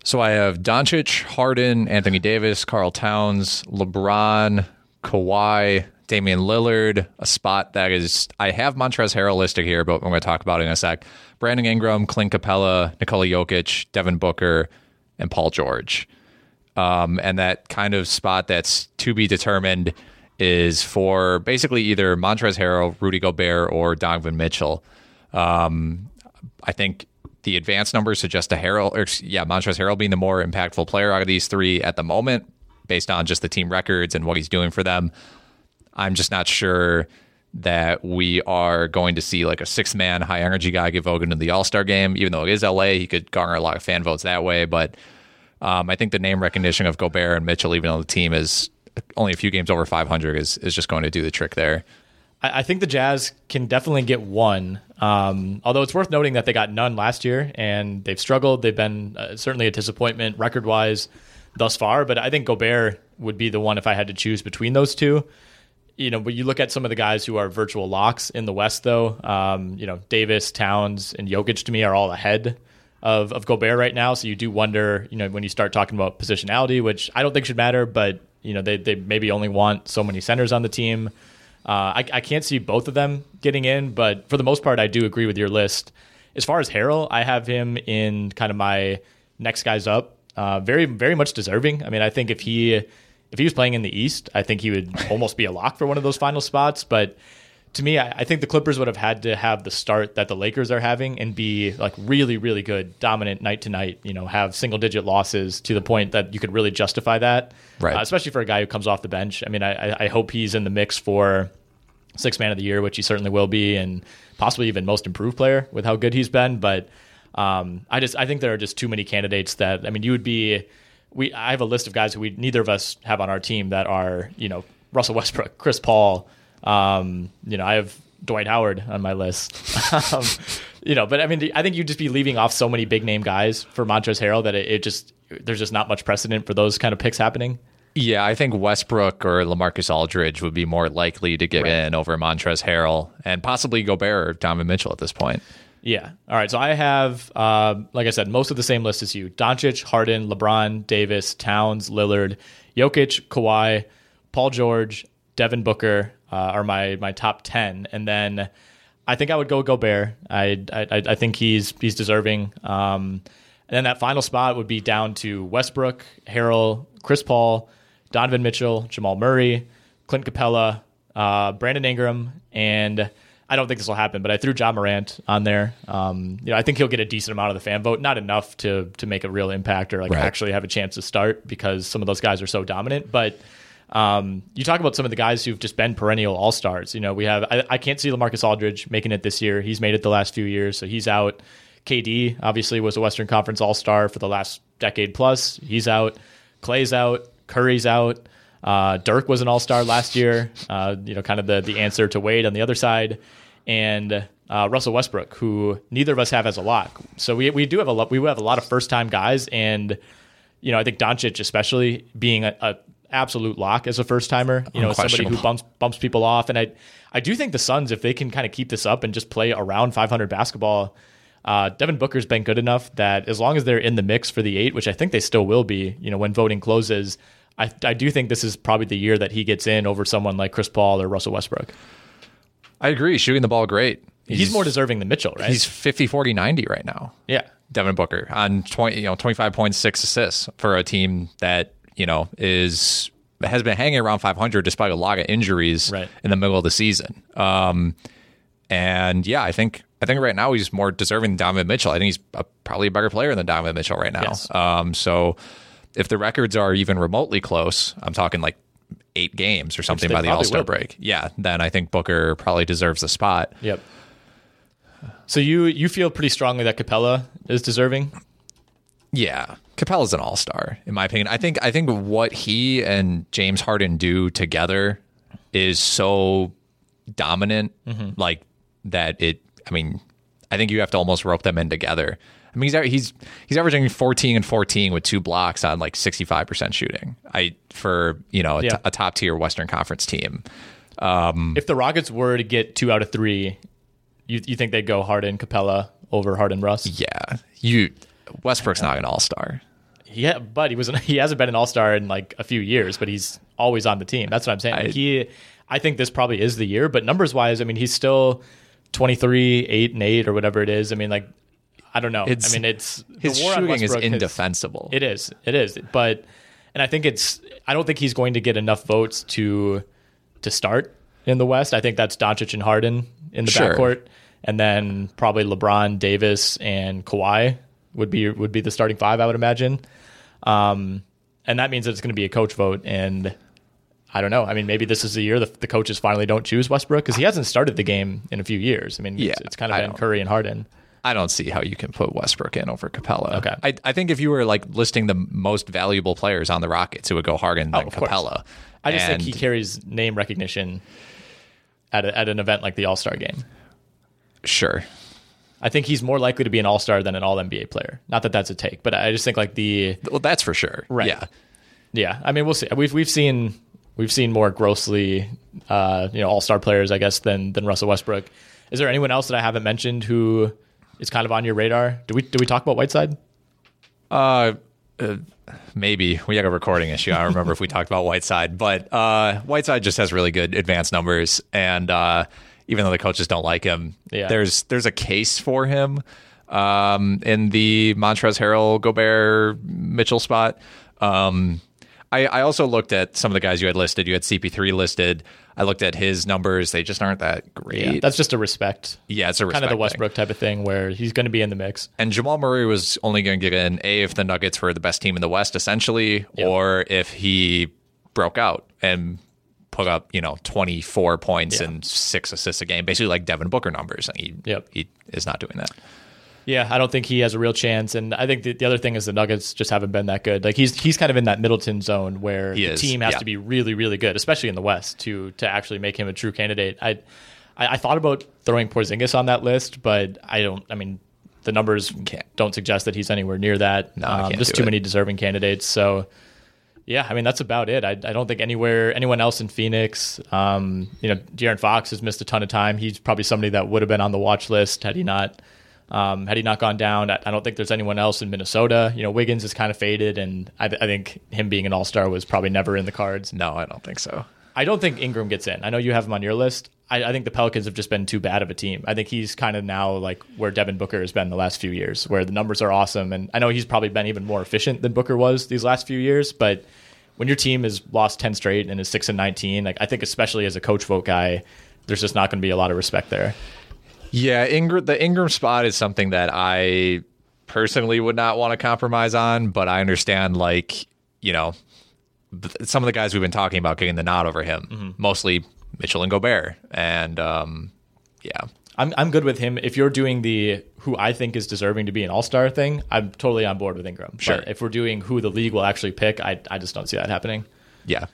So I have Doncic, Harden, Anthony Davis, Karl Towns, LeBron, Kawhi, Damian Lillard, a spot that is I have Montrezl Harrell listed here, but I'm going to talk about it in a sec. Brandon Ingram, Clint Capela, Nikola Jokic, Devin Booker, and Paul George. Um, and that kind of spot that's to be determined is for basically either Montrezl Harrell, Rudy Gobert, or Donovan Mitchell. Um, I think the advanced numbers suggest a Harrell, or yeah, Montrezl Harrell being the more impactful player out of these three at the moment, based on just the team records and what he's doing for them. I'm just not sure that we are going to see like a six man high energy guy get voted into the All Star game, even though it is LA. He could garner a lot of fan votes that way. But um, I think the name recognition of Gobert and Mitchell, even though the team is only a few games over 500, is, is just going to do the trick there.
I, I think the Jazz can definitely get one. Um, although it's worth noting that they got none last year and they've struggled. They've been uh, certainly a disappointment record wise thus far. But I think Gobert would be the one if I had to choose between those two. You know, but you look at some of the guys who are virtual locks in the West, though. Um, you know, Davis, Towns, and Jokic to me are all ahead of, of Gobert right now. So you do wonder, you know, when you start talking about positionality, which I don't think should matter, but you know, they they maybe only want so many centers on the team. Uh, I, I can't see both of them getting in, but for the most part, I do agree with your list. As far as Harrell, I have him in kind of my next guys up. Uh, very, very much deserving. I mean, I think if he if he was playing in the East, I think he would almost be a lock for one of those final spots. But to me, I, I think the Clippers would have had to have the start that the Lakers are having and be like really, really good, dominant night to night. You know, have single digit losses to the point that you could really justify that.
Right.
Uh, especially for a guy who comes off the bench. I mean, I, I- hope he's in the mix for six man of the year, which he certainly will be, and possibly even most improved player with how good he's been. But um, I just I think there are just too many candidates that I mean, you would be. We I have a list of guys who we neither of us have on our team that are you know Russell Westbrook, Chris Paul. Um, you know, I have Dwight Howard on my list. um, you know, but I mean, I think you'd just be leaving off so many big name guys for Montrezl Harrell that it, it just there's just not much precedent for those kind of picks happening.
Yeah, I think Westbrook or LaMarcus Aldridge would be more likely to get
Right.
in over Montrezl Harrell and possibly Gobert or Donovan Mitchell at this point.
Yeah. All right. So I have, uh, like I said, most of the same list as you: Doncic, Harden, LeBron, Davis, Towns, Lillard, Jokic, Kawhi, Paul George, Devin Booker uh, are my my top ten, and then I think I would go Gobert. I I, I think he's he's deserving. Um, and then that final spot would be down to Westbrook, Harrell, Chris Paul, Donovan Mitchell, Jamal Murray, Clint Capela, uh, Brandon Ingram, and I don't think this will happen, but I threw Ja Morant on there. Um, you know, I think he'll get a decent amount of the fan vote, not enough to to make a real impact or like
Right.
actually have a chance to start because some of those guys are so dominant. But um, you talk about some of the guys who've just been perennial all stars. You know, we have I, I can't see LaMarcus Aldridge making it this year. He's made it the last few years, so he's out. KD obviously was a Western Conference All Star for the last decade plus. He's out. Clay's out. Curry's out. Uh, Dirk was an All Star last year. Uh, you know, kind of the the answer to Wade on the other side. And uh, Russell Westbrook, who neither of us have as a lock. So we we do have a lot. We have a lot of first time guys, and you know I think Doncic especially being a, a absolute lock as a first timer. You know, somebody who bumps bumps people off, and I I do think the Suns, if they can kind of keep this up and just play around 500 basketball. Uh, Devin Booker's been good enough that as long as they're in the mix for the eight, which I think they still will be, you know, when voting closes, I, I do think this is probably the year that he gets in over someone like Chris Paul or Russell Westbrook.
I agree. Shooting the ball great.
He's, he's more deserving than Mitchell, right?
He's 50, 40, 90 right now.
Yeah.
Devin Booker on 20, you know, 25.6 assists for a team that, you know, is has been hanging around 500 despite a lot of injuries
right.
in the middle of the season. Um, and yeah, I think I think right now he's more deserving than Donovan Mitchell. I think he's a, probably a better player than Donovan Mitchell right now.
Yes.
Um, so if the records are even remotely close, I'm talking like eight games or something by the All Star break. Yeah, then I think Booker probably deserves a spot.
Yep. So you you feel pretty strongly that Capela is deserving?
Yeah, Capela's an All Star in my opinion. I think I think what he and James Harden do together is so dominant, mm-hmm. like that. It. I mean, I think you have to almost rope them in together. I mean, he's he's he's averaging 14 and 14 with two blocks on like 65% shooting. I for you know a,
Yeah.
t- a top tier Western Conference team. Um,
If the Rockets were to get two out of three, you you think they'd go Harden Capela over Harden Russ?
yeah, you Westbrook's not an All Star.
Yeah, but he was he hasn't been an All Star in like a few years, but he's always on the team. That's what I'm saying.
I-
he, I think this probably is the year, but numbers wise, I mean, he's still 23, eight and eight or whatever it is. I mean, like, I don't know.
It's-
I mean, it's the
His shooting is
Westbrook has-
indefensible.
It is. It is. But and I think it's I don't think he's going to get enough votes to to start in the West. I think that's Doncic and Harden in the
Sure.
backcourt. And then probably LeBron, Davis, and Kawhi would be would be the starting five, I would imagine. Um, and that means that it's going to be a coach vote. And I don't know. I mean, maybe this is the year the, the coaches finally don't choose Westbrook because he hasn't started the game in a few years. I mean,
Yeah,
it's, it's kind of
I
been Curry and Harden.
I don't see how you can put Westbrook in over Capela.
Okay.
I, I think if you were like listing the most valuable players on the Rockets, it would go Harden then
Oh, of course.
Capela.
I just
And-
think he carries name recognition at, a, at an event like the All Star game.
Sure.
I think he's more likely to be an All Star than an All NBA player. Not that that's a take, but I just think like the
Well, that's for sure.
Right.
Yeah.
yeah. I mean, we'll see. We've we've seen we've seen more grossly uh, you know All Star players, I guess, than than Russell Westbrook. Is there anyone else that I haven't mentioned who is kind of on your radar? Do we do we talk about Whiteside?
Uh, uh, maybe we had a recording issue. I don't remember if we talked about Whiteside, but uh, Whiteside just has really good advanced numbers, and uh, even though the coaches don't like him,
Yeah.
there's there's a case for him um, in the Montrezl Harrell, Gobert, Mitchell spot. Um, I, I also looked at some of the guys you had listed. You had CP3 listed. I looked at his numbers; they just aren't that great.
That's just a respect.
yeah, it's a
Kind of the
respect thing.
Westbrook type of thing where he's going to be in the mix.
And Jamal Murray was only going to get in a if the Nuggets were the best team in the West, essentially,
Yeah.
or if he broke out and put up you know twenty four points
Yeah.
and six assists a game, basically like Devin Booker numbers. And he
Yep.
he is not doing that.
Yeah, I don't think he has a real chance. And I think the, the other thing is the Nuggets just haven't been that good. Like he's he's kind of in that Middleton zone where
He
the
is,
team has
yeah.
to be really, really good, especially in the West, to to actually make him a true candidate. I, I I thought about throwing Porzingis on that list, but I don't. I mean, the numbers don't suggest that he's anywhere near that. Um,
No, can't
just too
it.
many deserving candidates. So. Yeah, I mean that's about it. I, I don't think anywhere anyone else in Phoenix. Um, you know, De'Aaron Fox has missed a ton of time. He's probably somebody that would have been on the watch list had he not um, had he not gone down. I, I don't think there's anyone else in Minnesota. You know, Wiggins is kind of faded, and I, I think him being an All Star was probably never in the cards.
No, I don't think so.
I don't think Ingram gets in. I know you have him on your list. I, I think the Pelicans have just been too bad of a team. I think he's kind of now like where Devin Booker has been the last few years, where the numbers are awesome, and I know he's probably been even more efficient than Booker was these last few years. But when your team has lost ten straight and is six and nineteen, like I think especially as a coach vote guy, there's just not going to be a lot of respect there.
Yeah, Ingram, the Ingram spot is something that I personally would not want to compromise on, but I understand, like, you know, th- some of the guys we've been talking about getting the nod over him,
Mm-hmm.
mostly Mitchell and Gobert. And um, yeah,
I'm I'm good with him. If you're doing the who I think is deserving to be an All Star thing, I'm totally on board with Ingram.
Sure.
But if we're doing who the league will actually pick, I I just don't see that happening.
yeah.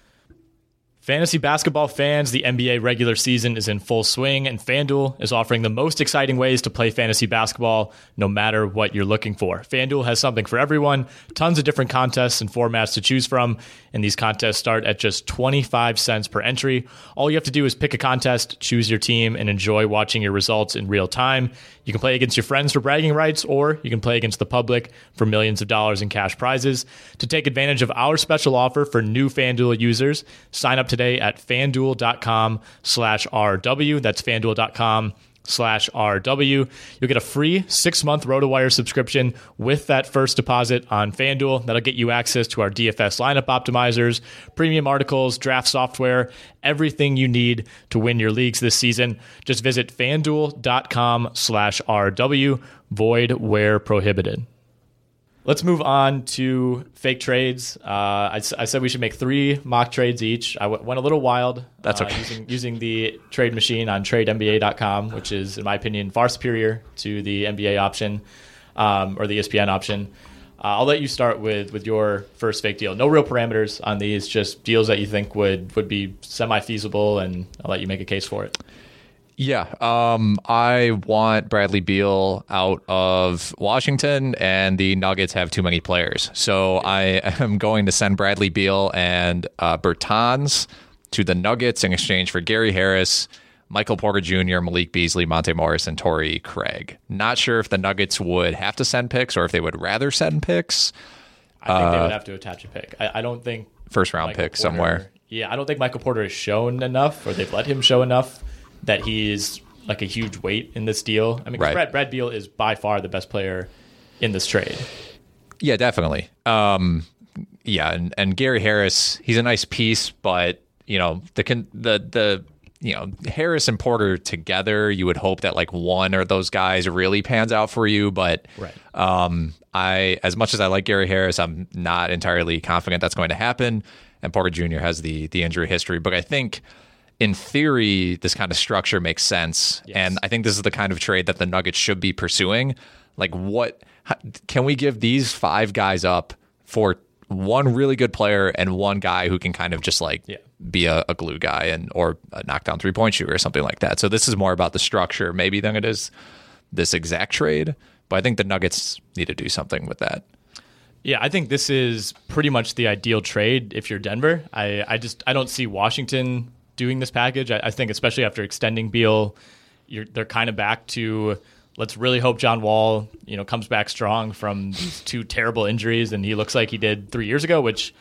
Fantasy basketball fans, the NBA regular season is in full swing, and FanDuel is offering the most exciting ways to play fantasy basketball no matter what you're looking for. FanDuel has something for everyone, tons of different contests and formats to choose from, and these contests start at just 25 cents per entry. All you have to do is pick a contest, choose your team, and enjoy watching your results in real time. You can play against your friends for bragging rights, or you can play against the public for millions of dollars in cash prizes. To take advantage of our special offer for new FanDuel users, sign up today at fanduel.com slash RW. That's fanduel.com slash RW. You'll get a free six month RotoWire subscription with that first deposit on FanDuel. That'll get you access to our DFS lineup optimizers, premium articles, draft software, everything you need to win your leagues this season. Just visit fanduel.com slash RW, void where prohibited. Let's move on to fake trades. Uh, I, I, said we should make three mock trades each. I w- went a little wild.
That's
uh,
okay.
using, using the trade machine on TradeNBA.com, which is, in my opinion, far superior to the NBA option um, or the ESPN option. Uh, I'll let you start with with your first fake deal. No real parameters on these, just deals that you think would would be semi feasible, and I'll let you make a case for it.
Yeah, um, I want Bradley Beal out of Washington, and the Nuggets have too many players. So I am going to send Bradley Beal and uh, Bertans to the Nuggets in exchange for Gary Harris, Michael Porter Jr., Malik Beasley, Monte Morris, and Torrey Craig. Not sure if the Nuggets would have to send picks or if they would rather send picks.
I think they would have to attach a pick. I, I don't think
First round
Michael
pick
Porter-
somewhere.
Yeah, I don't think Michael Porter has shown enough, or they've let him show enough that he's like a huge weight in this deal. I mean,
Right.
Brad, Brad Beal is by far the best player in this trade.
Yeah, definitely. Um, yeah, and, and Gary Harris, he's a nice piece, but you know the the the you know Harris and Porter together, you would hope that like one of those guys really pans out for you. But
Right.
um, I, as much as I like Gary Harris, I'm not entirely confident that's going to happen. And Porter Jr. has the the injury history, but I think. In theory, this kind of structure makes sense, and I think this is the kind of trade that the Nuggets should be pursuing. Like, what how- can we give these five guys up for one really good player and one guy who can kind of just like
Yeah.
be a, a glue guy and or a knockdown three point shooter or something like that. So this is more about the structure maybe than it is this exact trade. But I think the Nuggets need to do something with that.
Yeah, I think this is pretty much the ideal trade if you're Denver. I, I just I don't see Washington doing this package. I, I think especially after extending Beal, they're kind of back to let's really hope John Wall you know comes back strong from these two terrible injuries and he looks like he did three years ago, which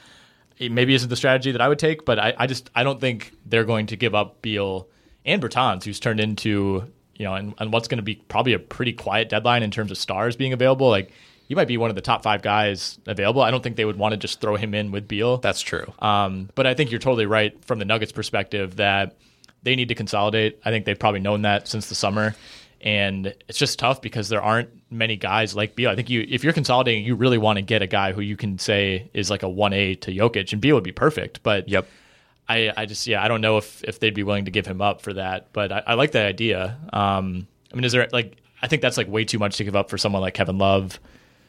it maybe isn't the strategy that I would take. But I, I just I don't think they're going to give up Beal and Bertans, who's turned into you know and, and what's going to be probably a pretty quiet deadline in terms of stars being available. Like he might be one of the top five guys available. I don't think they would want to just throw him in with Beal.
That's true.
Um, but I think you're totally right from the Nuggets' perspective that they need to consolidate. I think they've probably known that since the summer, and it's just tough because there aren't many guys like Beal. I think you, if you're consolidating, you really want to get a guy who you can say is like a one A to Jokic, and Beal would be perfect. But
Yep.
I, I just yeah, I don't know if if they'd be willing to give him up for that. But I, I like that idea. Um, I mean, is there like I think that's like way too much to give up for someone like Kevin Love,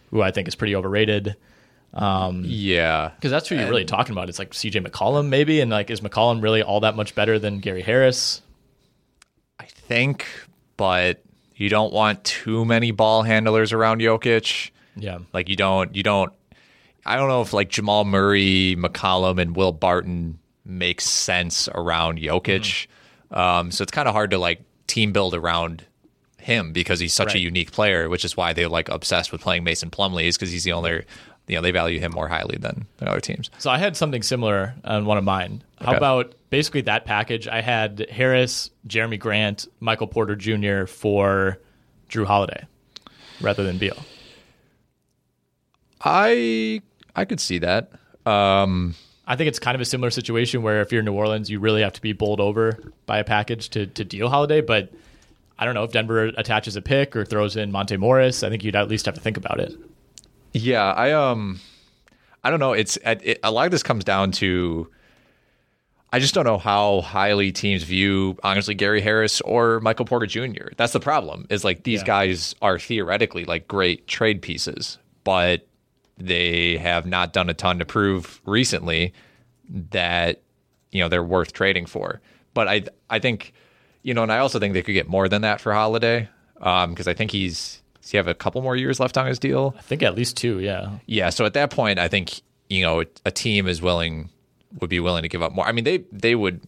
who I think is pretty overrated.
Yeah.
Because that's who you're really talking about. It's like CJ McCollum, maybe, and like, is McCollum really all that much better than Gary Harris?
I think, but you don't want too many ball handlers around Jokic.
Yeah,
Like you don't you don't I don't know if like Jamal Murray, McCollum, and Will Barton makes sense around Jokic. Um, so it's kind of hard to like team build around him because he's such a unique player, which is why they're like obsessed with playing Mason Plumlee is because he's the only you know, they value him more highly than, than other teams.
So I had something similar on one of mine. How
Okay.
about basically that package? I had Harris, Jerami Grant, Michael Porter Jr. for Jrue Holiday rather than Beal.
I I could see that. Um
I think it's kind of a similar situation where if you're in New Orleans, you really have to be bowled over by a package to, to deal Holiday. But I don't know if Denver attaches a pick or throws in Monte Morris. I think you'd at least have to think about it.
Yeah, I um, I don't know. It's it, a lot of this comes down to. I just don't know how highly teams view honestly Gary Harris or Michael Porter Jr. That's the problem. Is like these
Yeah.
guys are theoretically like great trade pieces, but they have not done a ton to prove recently that you know they're worth trading for. But I I think you know, and I also think they could get more than that for Holiday because I think he's does he have a couple more years left on his deal?
I think at least two. Yeah.
Yeah. So at that point, I think you know a team is willing would be willing to give up more. I mean, they they would.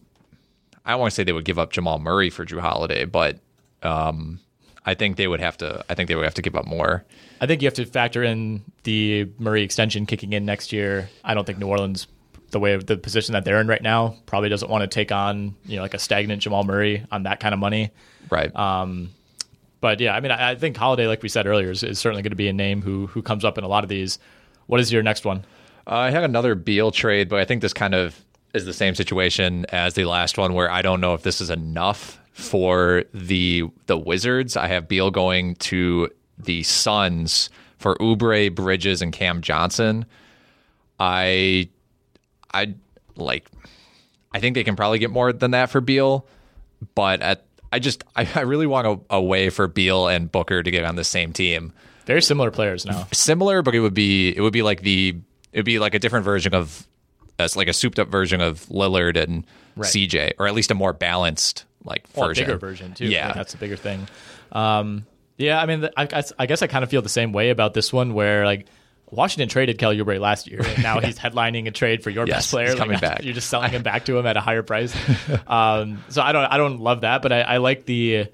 I don't want to say they would give up Jamal Murray for Jrue Holiday, but um, I think they would have to. I think they would have to give up more.
I think you have to factor in the Murray extension kicking in next year. I don't think New Orleans, the way of the position that they're in right now, probably doesn't want to take on you know like a stagnant Jamal Murray on that kind of money.
Right.
Um, but yeah, I mean, I, I think Holiday, like we said earlier, is, is certainly going to be a name who who comes up in a lot of these. What is your next one?
Uh, I have another Beal trade, but I think this kind of is the same situation as the last one, where I don't know if this is enough for the the Wizards. I have Beal going to the Suns for Oubre, Bridges, and Cam Johnson. I I like I think they can probably get more than that for Beal, but at I just I, I really want a, a way for Beal and Booker to get on the same team.
Very similar players now.
Similar, but it would be it would be like the it would be like a different version of as like a souped up version of Lillard and
Right.
CJ, or at least a more balanced like
Well, a
version.
bigger version too.
Yeah.
Like, that's the bigger thing. Um, yeah, I mean, I, I guess I kind of feel the same way about this one, where like Washington traded Kelly Oubre last year, and now he's headlining a trade for your
Yes,
best player. Like,
coming back.
You're just selling him back to him at a higher price. um, so I don't, I don't love that, but I, I like the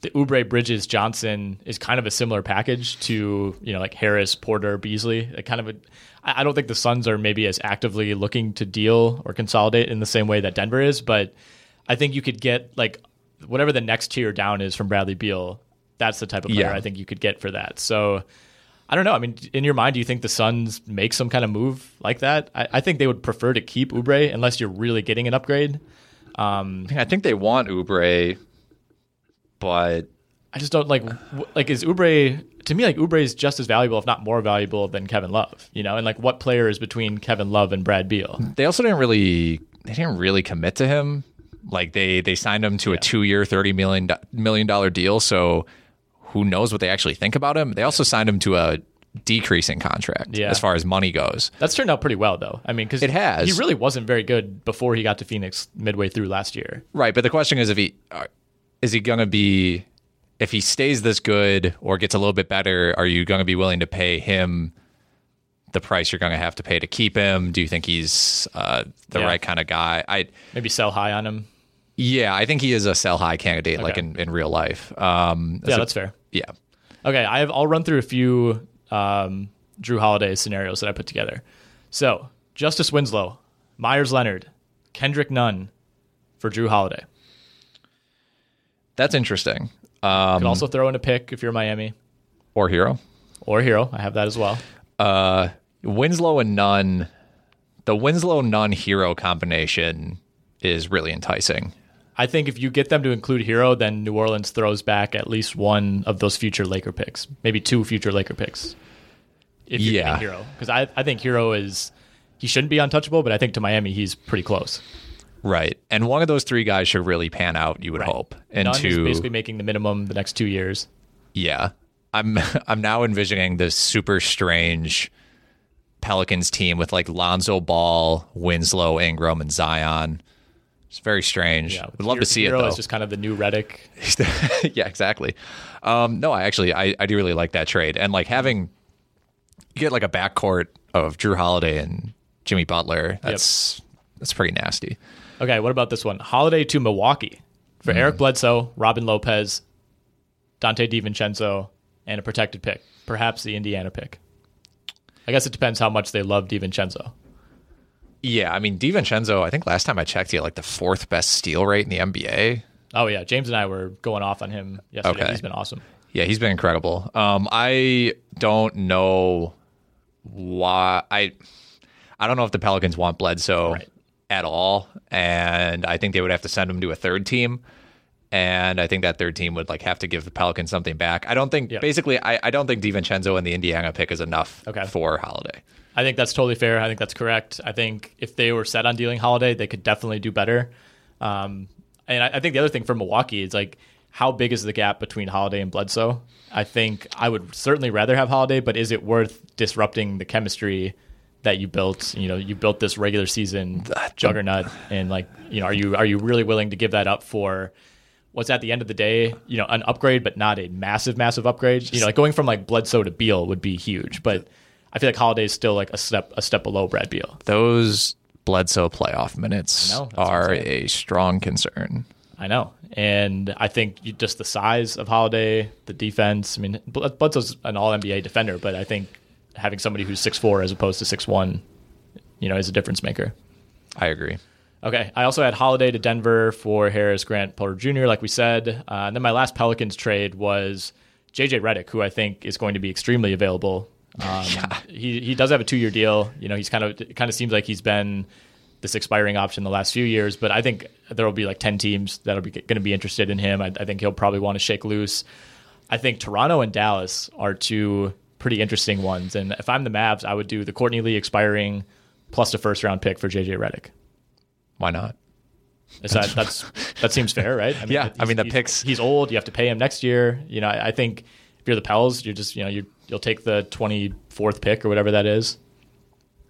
the Oubre Bridges Johnson is kind of a similar package to you know like Harris, Porter, Beasley. It kind of a, I I don't think the Suns are maybe as actively looking to deal or consolidate in the same way that Denver is, but I think you could get like whatever the next tier down is from Bradley Beal. That's the type of player
Yeah.
I think you could get for that. So I don't know. I mean, in your mind, do you think the Suns make some kind of move like that? I, I think they would prefer to keep Oubre unless you're really getting an upgrade. Um,
I think they want Oubre, but
I just don't like like is Oubre to me like Oubre is just as valuable, if not more valuable, than Kevin Love. You know, and like what player is between Kevin Love and Brad Beal?
they also didn't really they didn't really commit to him. Like they they signed him to a two year, thirty million million dollar deal. So who knows what they actually think about him? They also signed him to a decreasing contract
Yeah.
as far as money goes.
That's turned out pretty well though. I mean, because
It has.
He really wasn't very good before he got to Phoenix midway through last year.
Right, but the question is if he is he going to be if he stays this good or gets a little bit better, are you going to be willing to pay him the price you're going to have to pay to keep him? Do you think he's uh, the
Yeah.
right kind of guy? I
Maybe sell high on him.
yeah, I think he is a sell high candidate like in, in real life. Um,
Yeah,
so-
that's fair.
Yeah.
Okay, I have. I'll run through a few um, Jrue Holiday scenarios that I put together. So Justice Winslow, Meyers Leonard, Kendrick Nunn for Jrue Holiday.
That's interesting. Um,
Could also throw in a pick if you're Miami
or Herro.
or Herro. I have that as well.
Uh, Winslow and Nunn, the Winslow Nunn Herro combination is really enticing.
I think if you get them to include Herro, then New Orleans throws back at least one of those future Laker picks, maybe two future Laker picks. If you're
Yeah.
Herro, because I, I think Herro is he shouldn't be untouchable, but I think to Miami he's pretty close.
Right. And one of those three guys should really pan out, you would hope.
And
Into
basically making the minimum the next two years.
Yeah. I'm I'm now envisioning this super strange Pelicans team with like Lonzo Ball, Winslow, Ingram, and Zion. It's very strange.
Yeah,
Would love to see it though.
is just kind of the new Redick.
yeah, exactly. Um, no, I actually I, I do really like that trade. And like having you get like a backcourt of Jrue Holiday and Jimmy Butler. That's that's pretty nasty.
Okay, what about this one? Holiday to Milwaukee for
Hmm.
Eric Bledsoe, Robin Lopez, Donte DiVincenzo, and a protected pick, perhaps the Indiana pick. I guess it depends how much they love DiVincenzo.
Yeah, I mean DiVincenzo, I think last time I checked he had like the fourth best steal rate in the NBA.
Oh yeah, James and I were going off on him yesterday.
Okay.
He's been awesome.
Yeah, he's been incredible. Um, I don't know why I I don't know if the Pelicans want Bledsoe
Right.
at all, and I think they would have to send him to a third team. And I think that third team would like have to give the Pelicans something back. I don't think
Yeah.
basically I, I don't think DiVincenzo and the Indiana pick is enough
Okay.
for Holiday.
I think that's totally fair. I think that's correct. I think if they were set on dealing Holiday, they could definitely do better. Um, and I, I think the other thing for Milwaukee is like, how big is the gap between Holiday and Bledsoe? I think I would certainly rather have Holiday, but is it worth disrupting the chemistry that you built. You know, you built this regular season juggernaut, and like, you know, are you are you really willing to give that up for? What's at the end of the day, you know, an upgrade, but not a massive, massive upgrade. You know, like going from like Bledsoe to Beal would be huge, but I feel like Holiday is still like a step a step below Brad Beal.
Those Bledsoe playoff minutes
know, that's what I'm
are a strong concern.
I know, and I think you, just the size of Holiday, the defense. I mean, Bledsoe's an All NBA defender, but I think having somebody who's six four as opposed to six one, you know, is a difference maker.
I agree.
Okay, I also had Holiday to Denver for Harris Grant Porter Jr. Like we said, uh, and then my last Pelicans trade was JJ Redick, who I think is going to be extremely available. Um, He he does have a two year deal. You know, he's kind of it kind of seems like he's been this expiring option the last few years, but I think there will be like ten teams that'll be going to be interested in him. I, I think he'll probably want to shake loose. I think Toronto and Dallas are two pretty interesting ones, and if I'm the Mavs, I would do the Courtney Lee expiring plus a first round pick for JJ Redick.
Why not?
Is that that's that seems fair, right? I
Yeah, I mean, the picks-
He's old. You have to pay him next year. You know, I, I think if you're the Pels, you're just you know you you'll take the 24th pick or whatever that is.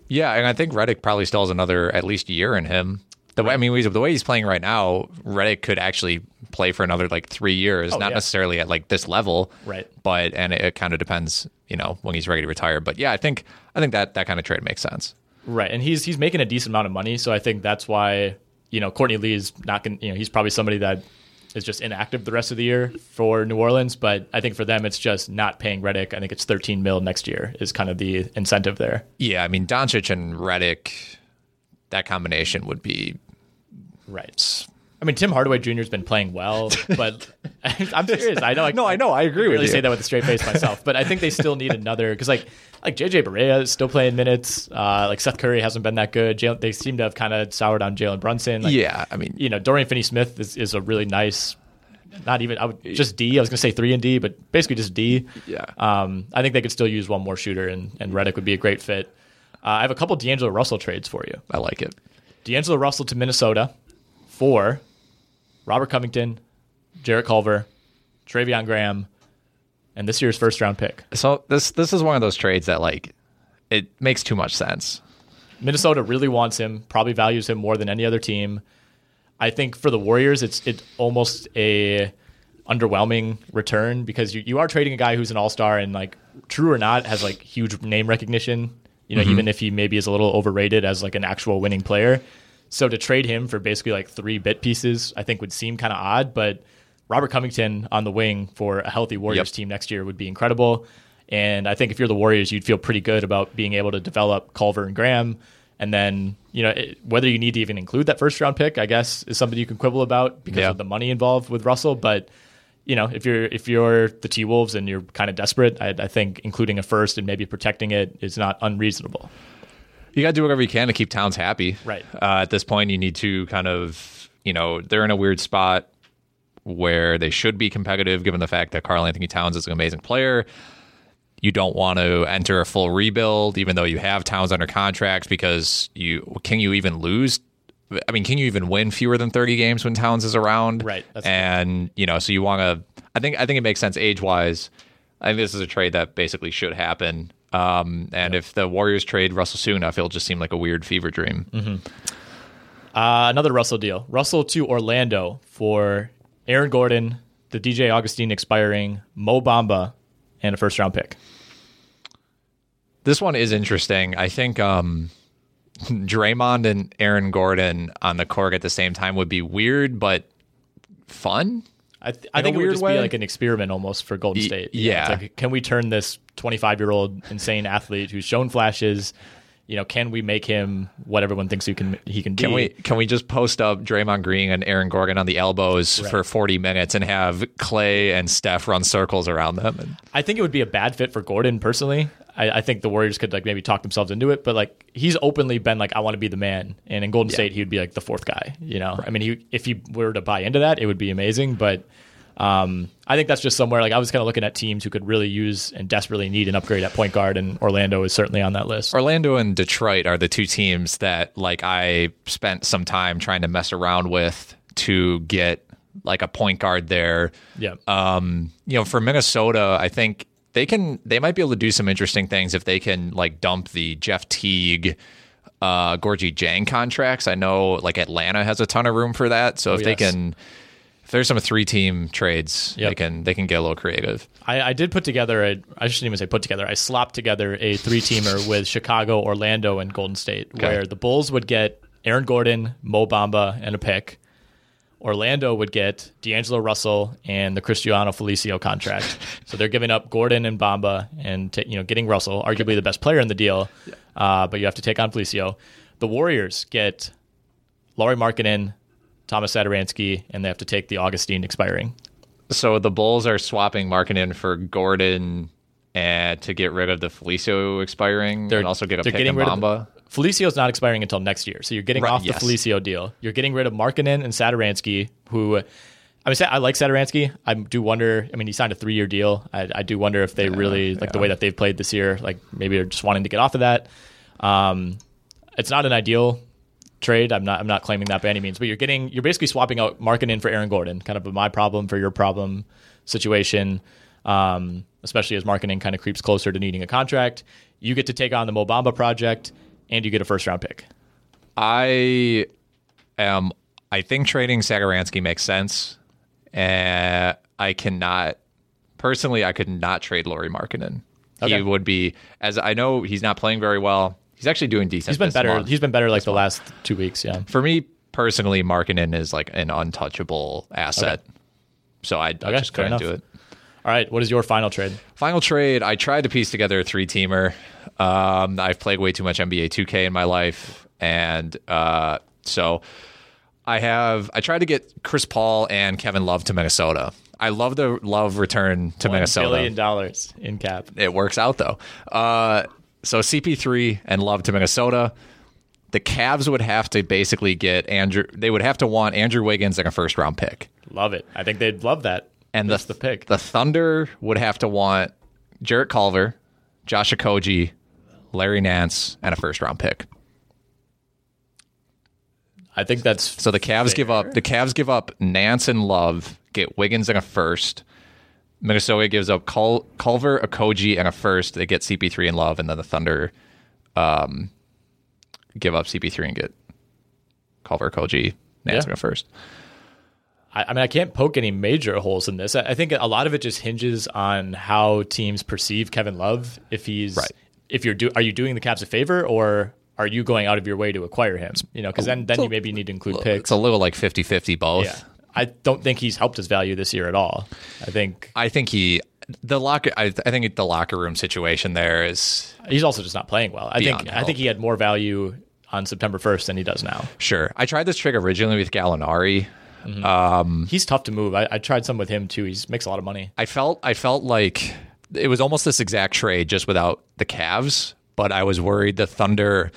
Yeah, and I think Redick probably still has another at least year in him. The way I mean, he's, the way he's playing right now, Redick could actually play for another like three years,
Oh,
not
yeah.
necessarily at like this level,
Right.
But and it, it kind of depends, you know, when he's ready to retire. But yeah, I think I think that that kind of trade makes sense.
Right, and he's he's making a decent amount of money, so I think that's why you know Courtney Lee is not going. You know, he's probably somebody that is just inactive the rest of the year for New Orleans. But I think for them, it's just not paying Redick. I think it's 13 mil next year is kind of the incentive there.
Yeah, I mean, Doncic and Redick, that combination would be
Right. I mean, Tim Hardaway Jr. has been playing well, but I'm serious. I know. I,
No, I know. I agree with
really
you.
say that with a straight face myself, but I think they still need another because like like JJ Barea is still playing minutes. Uh, like Seth Curry hasn't been that good. Jalen, they seem to have kind of soured on Jalen Brunson. Like,
yeah. I mean,
you know, Dorian Finney-Smith is, is a really nice. Not even I would just D. I was gonna say three and D, but basically just D.
Yeah.
Um, I think they could still use one more shooter, and and Redick would be a great fit. Uh, I have a couple D'Angelo Russell trades for you.
I like it.
D'Angelo Russell to Minnesota for Robert Covington, Jarrett Culver, Treveon Graham, and this year's first round pick.
So this this is one of those trades that like it makes too much sense.
Minnesota really wants him, probably values him more than any other team. I think for the Warriors, it's it's almost a underwhelming return because you, you are trading a guy who's an all star and like true or not has like huge name recognition. You know, mm-hmm. even if he maybe is a little overrated as like an actual winning player. So to trade him for basically like three bit pieces, I think would seem kind of odd. But Robert Covington on the wing for a healthy Warriors
Yep.
team next year would be incredible. And I think if you're the Warriors, you'd feel pretty good about being able to develop Culver and Graham. And then, you know, it, whether you need to even include that first round pick, I guess, is something you can quibble about because
Yeah.
of the money involved with Russell. But you know, if you're if you're the T Wolves and you're kind of desperate, I, I think including a first and maybe protecting it is not unreasonable.
You got to do whatever you can to keep Towns happy.
Right.
Uh, at this point, you need to kind of, you know, they're in a weird spot where they should be competitive given the fact that Karl-Anthony Towns is an amazing player. You don't want to enter a full rebuild, even though you have Towns under contract, because you can you even lose? I mean, can you even win fewer than thirty games when Towns is around?
Right,
and you know, so you want to. I think I think it makes sense age wise. I think this is a trade that basically should happen. Um, and if the Warriors trade Russell soon, I feel it just seem like a weird fever dream.
Uh, another Russell deal. Russell to Orlando for Aaron Gordon, the DJ Augustin expiring, Mo Bamba, and a first round pick.
This one is interesting. I think um, Draymond and Aaron Gordon on the court at the same time would be weird, but fun.
I, th- I think it would just
way?
be like an experiment almost for Golden State. Know,
yeah.
like, can we turn this 25 year old insane athlete who's shown flashes? You know, can we make him what everyone thinks he can he can be?
Can we can we just post up Draymond Green and Aaron Gordon on the elbows for 40 minutes and have Clay and Steph run circles around them?
I think it would be a bad fit for Gordon personally. I, I think the Warriors could like maybe talk themselves into it, but like he's openly been like, I want to be the man, and in Golden State he would be like the fourth guy. You know, I mean, he if he were to buy into that, it would be amazing. But um, I think that's just somewhere like I was kind of looking at teams who could really use and desperately need an upgrade at point guard, and Orlando is certainly on that list.
Orlando and Detroit are the two teams that like I spent some time trying to mess around with to get like a point guard there.
Yeah,
Um, you know, for Minnesota, I think they can they might be able to do some interesting things if they can like dump the Jeff Teague, uh, Gorgui Dieng contracts. I know like Atlanta has a ton of room for that. So
Oh,
if they can, if there's some three team trades,
Yep.
they can they can get a little creative.
I, I did put together a. I shouldn't even say put together. I slopped together a three teamer with Chicago, Orlando, and Golden State,
Okay.
where the Bulls would get Aaron Gordon, Mo Bamba, and a pick. Orlando would get D'Angelo Russell and the Cristiano Felicio contract. so they're giving up Gordon and Bamba and ta- you know getting Russell, arguably the best player in the deal, uh, but you have to take on Felicio. The Warriors get Lauri Markkanen, Tomas Satoransky, and they have to take the Augustin expiring.
So the Bulls are swapping Markkanen for Gordon and to get rid of the Felicio expiring
They're-
and also get a pick
getting
in
rid of. Felicio's not expiring until next year, so you're getting
Right,
off the. Felicio deal. You're getting rid of Markkanen and Satoransky, who I mean, I like Satoransky. I do wonder. I mean, he signed a three year deal. I, I do wonder if they really like the way that they've played this year. Like maybe they're just wanting to get off of that. Um, it's not an ideal trade. I'm not. I'm not claiming that by any means. But you're getting. You're basically swapping out Markkanen for Aaron Gordon. Kind of a my problem for your problem situation. Um, especially as Markkanen kind of creeps closer to needing a contract. You get to take on the Mo Bamba project, and you get a first round pick.
I am. I think trading Satoransky makes sense. Uh, I cannot personally. I could not trade Lauri Markkanen.
Okay.
He would be as I know he's not playing very well. He's actually doing decent.
He's been
this
better.
month.
He's been better like the last two weeks. Yeah.
For me personally, Markkanen is like an untouchable asset. So I, I
Okay,
just couldn't do it.
All right. What is your final trade?
Final trade, I tried to piece together a three teamer. Um, I've played way too much NBA 2K in my life. And uh, so I have, I tried to get Chris Paul and Kevin Love to Minnesota. I love the Love return to
One
Minnesota.
billion dollars in cap.
It works out though. Uh, so CP3 and Love to Minnesota. The Cavs would have to basically get Andrew, they would have to want Andrew Wiggins like a first round pick.
Love it. I think they'd love that.
And
That's
the,
the pick.
The Thunder would have to want Jarrett Culver, Josh Okogie, Larry Nance, and a first round pick.
I think that's
So the Cavs give up the Cavs give up Nance and Love, get Wiggins and a first. Minnesota gives up Cul- Culver, Okogie, and a first. They get CP3 and Love, and then the Thunder um, give up CP3 and get Culver, Okogie, Nance,
Yeah.
and a first.
I, I mean, I can't poke any major holes in this. I, think a lot of it just hinges on how teams perceive Kevin Love. If he's
Right.
if you're do are you doing the Cavs a favor or are you going out of your way to acquire him? You know, because then then you maybe need to include picks.
It's a little like 50 50 both.
Yeah, I don't think he's helped his value this year at all. I think
I think he the locker. I, I think the locker room situation there is
he's also just not playing well. I think I think he had more value on September first than he does now.
sure. I tried this trick originally with Gallinari. Mm-hmm.
Um, he's tough to move. I, I tried some with him too. He makes a lot of money.
I felt I felt like it was almost this exact trade just without the Cavs, but I was worried the Thunder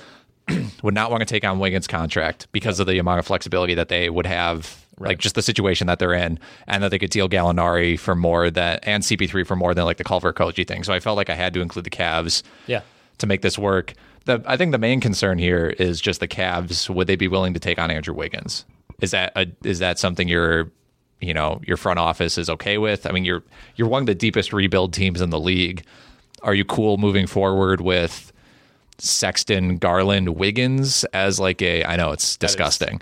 would not want to take on Wiggins' contract because of the amount of flexibility that they would have, like just the situation that they're in, and that they could deal Gallinari for more than and CP3 for more than like the Culver Koji thing. So I felt like I had to include the Cavs.
Yeah.
to make this work. The, I think the main concern here is just the Cavs. Would they be willing to take on Andrew Wiggins? Is that a, is that something your you know your front office is okay with? I mean, you're you're one of the deepest rebuild teams in the league. Are you cool moving forward with Sexton, Garland, Wiggins as like a? I know it's disgusting,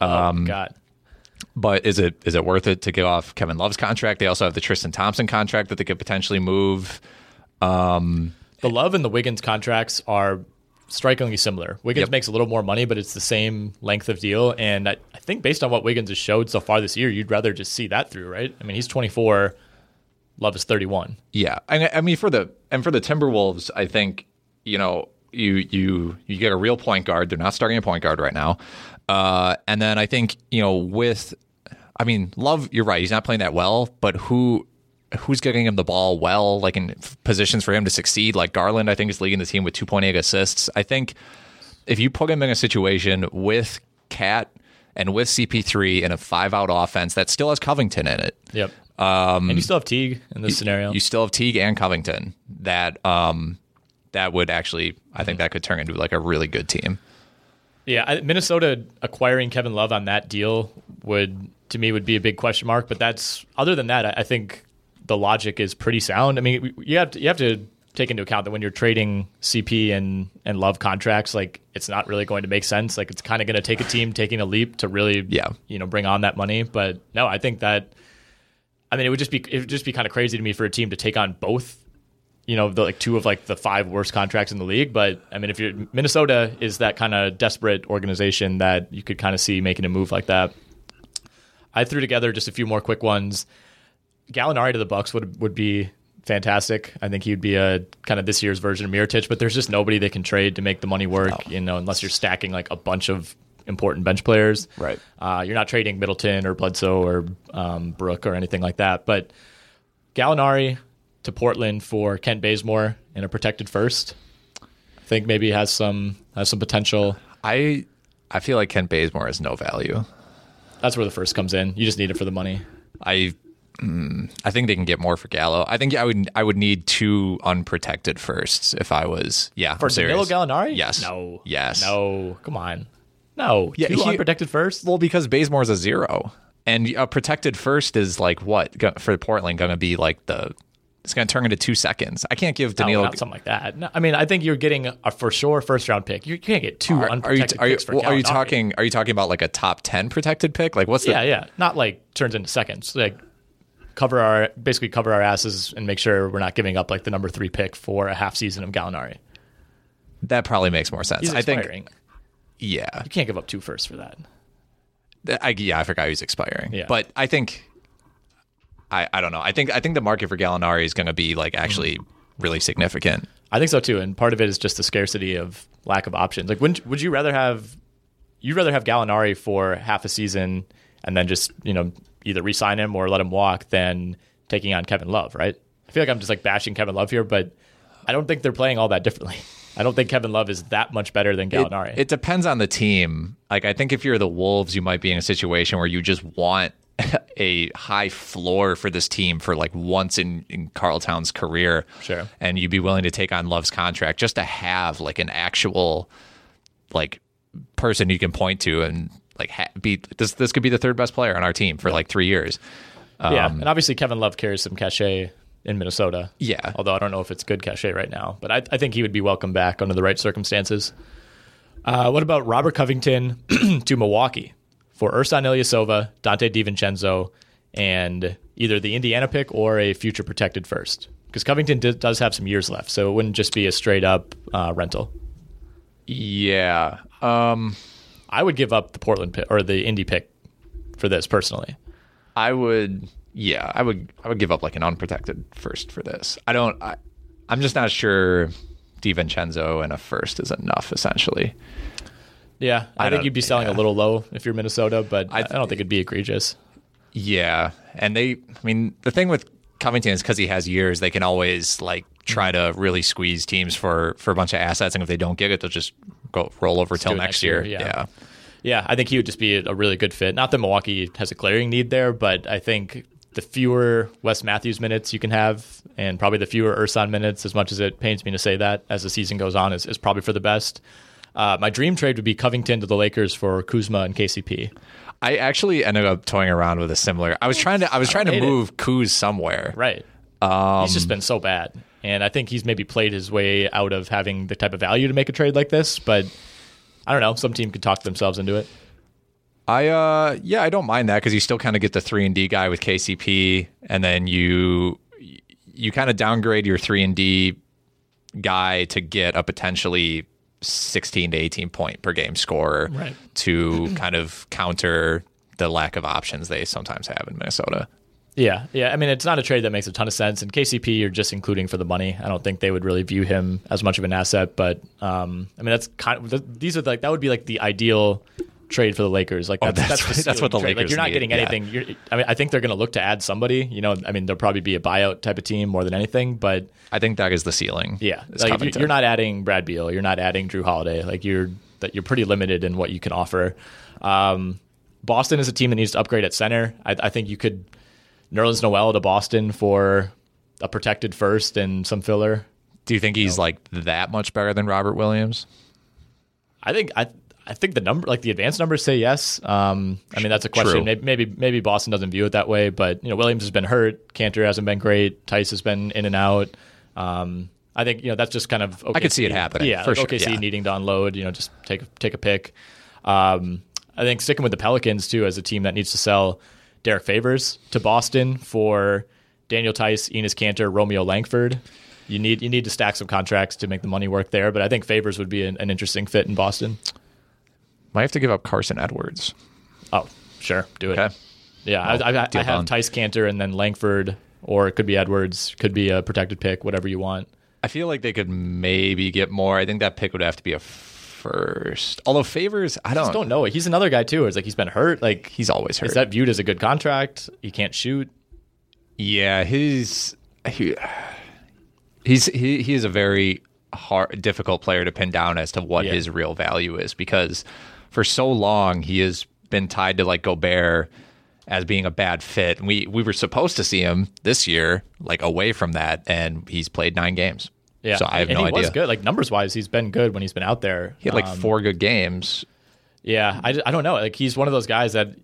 Oh um, God.
But is it is it worth it to give off Kevin Love's contract? They also have the Tristan Thompson contract that they could potentially move.
Um, the Love and the Wiggins contracts are strikingly similar. Wiggins
Yep.
makes a little more money, but it's the same length of deal. And I, I think based on what Wiggins has showed so far this year, you'd rather just see that through, right? I mean, he's 24. Love is 31.
Yeah, I, I mean for the and for the Timberwolves, I think you know you you you get a real point guard. They're not starting a point guard right now, uh, and then I think you know with, I mean Love, you're right. He's not playing that well, but who who's getting him the ball well, like in positions for him to succeed? Like Garland, I think is leading the team with 2.8 assists. I think if you put him in a situation with KAT and with CP3 in a five out offense that still has Covington in it,
Yep. Um, and you still have Teague in this scenario.
you still have Teague and Covington. That um, that would actually, I think that could turn into like a really good team.
Yeah, I, Minnesota acquiring Kevin Love on that deal would, to me, would be a big question mark. But that's other than that, I, I think the logic is pretty sound. I mean, you have to, you have to take into account that when you're trading CP and and Love contracts, like it's not really going to make sense. Like it's kind of going to take a team taking a leap to really,
Yeah.
you know, bring on that money. But no, I think that, I mean, it would just be it would just be kind of crazy to me for a team to take on both. You know, the like two of like the five worst contracts in the league. But I mean, if you're Minnesota is that kind of desperate organization that you could kind of see making a move like that. I threw together just a few more quick ones. Gallinari to the Bucks would would be fantastic. I think he would be a kind of this year's version of Mirotic, but there's just nobody they can trade to make the money work. You know, unless you're stacking like a bunch of important bench players.
Right.
Uh, you're not trading Middleton or Bledsoe or um, Brook or anything like that. But Gallinari to Portland for Kent Bazemore in a protected first. I think maybe has some has some potential.
I I feel like Kent Bazemore has no value.
That's where the first comes in. You just need it for the money.
I mm, I think they can get more for Gallo. I think I would I would need two unprotected firsts if I was yeah
For. Danilo Gallinari?
Yes.
No.
Yes.
No. Come on. No.
Yeah,
Two
he-
unprotected first?
Well, because Bazemore's a zero, and a protected first is like what for Portland going to be like the it's going to turn into two seconds. I can't give
No,
Danilo.
not something like that. No, I mean, I think you're getting a for sure first round pick. You can't get two
are, are you
unprotected
are you,
picks for
well, are you talking are you talking about like a top ten protected pick? Like what's the
Yeah, yeah. Not like turns into seconds. Like cover our basically cover our asses and make sure we're not giving up like the number three pick for a half season of Gallinari.
that probably makes more sense. I think yeah,
you can't give up two firsts for that.
I, yeah, I forgot he was expiring.
Yeah.
But I think I, I don't know. I think I think the market for Gallinari is going to be like actually really significant.
I think so too, and part of it is just the scarcity of lack of options. Like, wouldn't would you rather have you'd rather have Gallinari for half a season and then just you know either re-sign him or let him walk than taking on Kevin Love, right? I feel like I'm just like bashing Kevin Love here, but I don't think they're playing all that differently. I don't think Kevin Love is that much better than
It,
Gallinari.
it depends on the team. Like I think if you're the Wolves, you might be in a situation where you just want a high floor for this team for like once in, in Karl Town's career.
Sure.
And you'd be willing to take on Love's contract just to have like an actual like person you can point to and like ha- be this this could be the third best player on our team for like 3 years.
yeah,
Um,
and obviously Kevin Love carries some cachet in Minnesota.
Yeah.
although I don't know if it's good cachet right now, but I, I think he would be welcome back under the right circumstances. Uh, what about Robert Covington to Milwaukee for Ersan Ilyasova, Donte DiVincenzo, and either the Indiana pick or a future protected first? Because Covington d- does have some years left, so it wouldn't just be a straight up uh, rental.
Yeah. Um
I would give up the Portland pick or the Indy pick for this personally.
I would, yeah, I would, I would give up like an unprotected first for this. I don't, I, I'm just not sure DiVincenzo and a first is enough. Essentially,
Yeah, I,
I
think you'd be selling a little low if you're Minnesota, but I,
I
I don't think it'd be egregious.
yeah. And they, I mean, the thing with Covington is because he has years, they can always like try to really squeeze teams for for a bunch of assets, and if they don't get it, they'll just go roll over till next,
next
year.
year, yeah.
yeah.
Yeah, I think he would just be a really good fit. Not that Milwaukee has a glaring need there, but I think the fewer Wes Matthews minutes you can have, and probably the fewer Ersan minutes, as much as it pains me to say that as the season goes on, is, is probably for the best. Uh, my dream trade would be Covington to the Lakers for Kuzma and KCP.
I actually ended up toying around with a similar. I was trying to, I was trying to
hate it.
move Kuz somewhere.
Right.
Um,
he's just been so bad. And I think he's maybe played his way out of having the type of value to make a trade like this, but I don't know. Some team could talk themselves into it.
I uh yeah, I don't mind that because you still kind of get the three and D guy with KCP, and then you you kind of downgrade your three and D guy to get a potentially sixteen to eighteen point per game scorer
Right.
to kind of counter the lack of options they sometimes have in Minnesota.
Yeah, yeah. I mean, it's not a trade that makes a ton of sense. And KCP, you're just including for the money. I don't think they would really view him as much of an asset. But um, I mean, that's kind of these are like that would be like the ideal trade for the Lakers. Like
Oh,
that's
that's
that's,
what-
the
that's what the
ceiling trade. Like
Lakers
you're not
need,
getting
yeah.
anything. You're, I mean, I think they're going to look to add somebody. You know, I mean, there'll probably be a buyout type of team more than anything. But
I think that is the ceiling.
yeah, like you're not adding Brad Beal, you're not adding Jrue Holiday. Like you're that you're pretty limited in what you can offer. Um, Boston is a team that needs to upgrade at center. I, I think you could Nerlens Noel to Boston for a protected first and some filler.
Do you think he's like that much better than Robert Williams?
I think I I think the number, like the advanced numbers, say yes. Um, I mean, that's a question. Maybe, maybe maybe Boston doesn't view it that way, but you know, Williams has been hurt. Kanter hasn't been great. Theis has been in and out. Um, I think you know that's just kind of. OKC,
I could see it happening,
Yeah,
for
like
sure,
OKC
yeah.
needing to unload. You know, just take take a pick. Um, I think sticking with the Pelicans too as a team that needs to sell Derrick Favors to Boston for Daniel Theis, Enes Kanter, Romeo Langford. You need you need to stack some contracts to make the money work there, but I think Favors would be an, an interesting fit in Boston.
Might have to give up Carsen Edwards.
Oh, sure, do it.
Okay.
Yeah, I, I, I
deal
have. Theis Kanter and then Langford, or it could be Edwards, could be a protected pick, whatever you want.
I feel like they could maybe get more. I think that pick would have to be a first. Although favors, I
I
don't.
just don't know. He's another guy too. It's like he's been hurt. Like
He's always hurt.
is that viewed as a good contract? He can't shoot.
Yeah, he's he, he's he, he is a very hard, difficult player to pin down as to what
Yeah.
his real value is because for so long he has been tied to like Gobert as being a bad fit. And we we were supposed to see him this year like away from that, and he's played nine games.
Yeah,
so I have
and
no
he
idea.
was good. Like numbers wise, he's been good when he's been out there.
He had like
Um,
four good games.
Yeah, I, I don't know. Like he's one of those guys that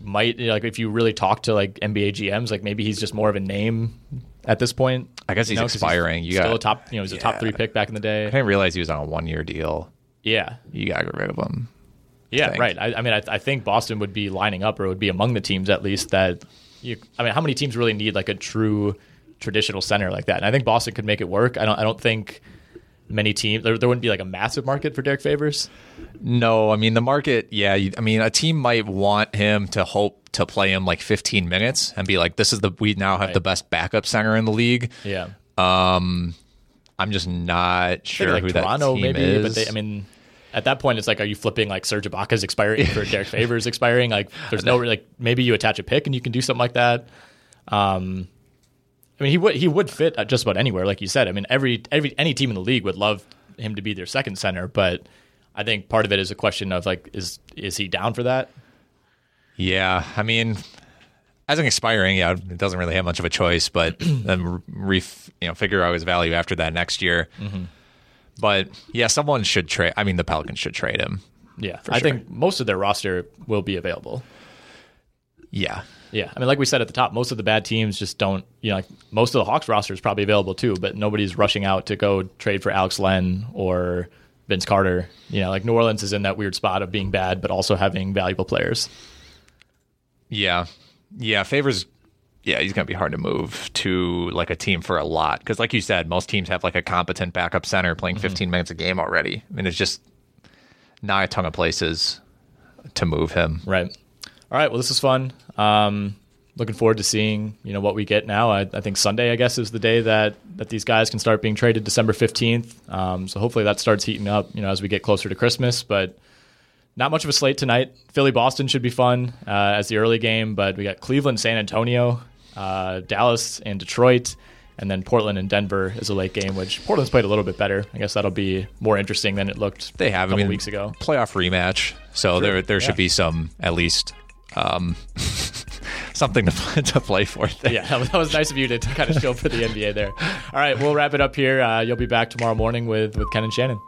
might you know, like if you really talk to like NBA GMs, like maybe he's just more of a name at this point.
I guess he's
know,
expiring. You
still
got-
a top. You know, he's a top three pick back in the day.
I didn't realize he was on a one year deal.
Yeah,
You got to get rid of them.
yeah, right. I, I mean, I, I think Boston would be lining up, or would be among the teams at least that you. I mean, how many teams really need like a true traditional center like that? And I think Boston could make it work. I don't. I don't think many teams. There, there wouldn't be like a massive market for Derrick Favors.
No, I mean the market. Yeah, you, I mean a team might want him to hope to play him like 15 minutes and be like, "This is the we now have
Right.
the best backup center in the league."
Yeah.
Um, I'm just not sure
like
who
Toronto,
that team
maybe,
is.
but they, I mean, at that point, it's like, are you flipping like Serge Ibaka's expiring for Derrick Favors expiring? Like, there's no like, maybe you attach a pick and you can do something like that. Um, I mean, he would he would fit just about anywhere, like you said. I mean, every every any team in the league would love him to be their second center, but I think part of it is a question of like, is is he down for that?
yeah, I mean, as an expiring, yeah, it doesn't really have much of a choice, but then re, you know figure out his value after that next year.
Mm-hmm.
But yeah, someone should trade. I mean, the Pelicans should trade him.
Yeah,
For
I
sure.
think most of their roster will be available.
Yeah,
Yeah, I mean, like we said at the top, most of the bad teams just don't. You know, like most of the Hawks roster is probably available too, but nobody's rushing out to go trade for Alex Len or Vince Carter. You know, like New Orleans is in that weird spot of being bad, but also having valuable players.
Yeah. Yeah. Favors. Yeah, he's going to be hard to move to like a team for a lot. Because, like you said, most teams have like a competent backup center playing
Mm-hmm.
15 minutes a game already. I mean, it's just not a ton of places to move him.
Right. All right. Well, this is fun. Um, looking forward to seeing you know what we get now. I, I think Sunday, I guess, is the day that that these guys can start being traded. December fifteenth. Um, so hopefully that starts heating up. You know, as we get closer to Christmas, but. Not much of a slate tonight. Philly Boston should be fun uh, as the early game, but we got Cleveland, San Antonio, uh, Dallas, and Detroit, and then Portland and Denver is a late game, which Portland's played a little bit better. I guess that'll be more interesting than it looked.
They have,
a couple
I mean,
weeks ago.
playoff rematch. So there, there should
yeah.
be some, at least, um, something to, to play for. There.
Yeah, that was, that was nice of you to, to kind of show for the NBA there. All right, we'll wrap it up here. Uh, you'll be back tomorrow morning with with Ken and Shannon.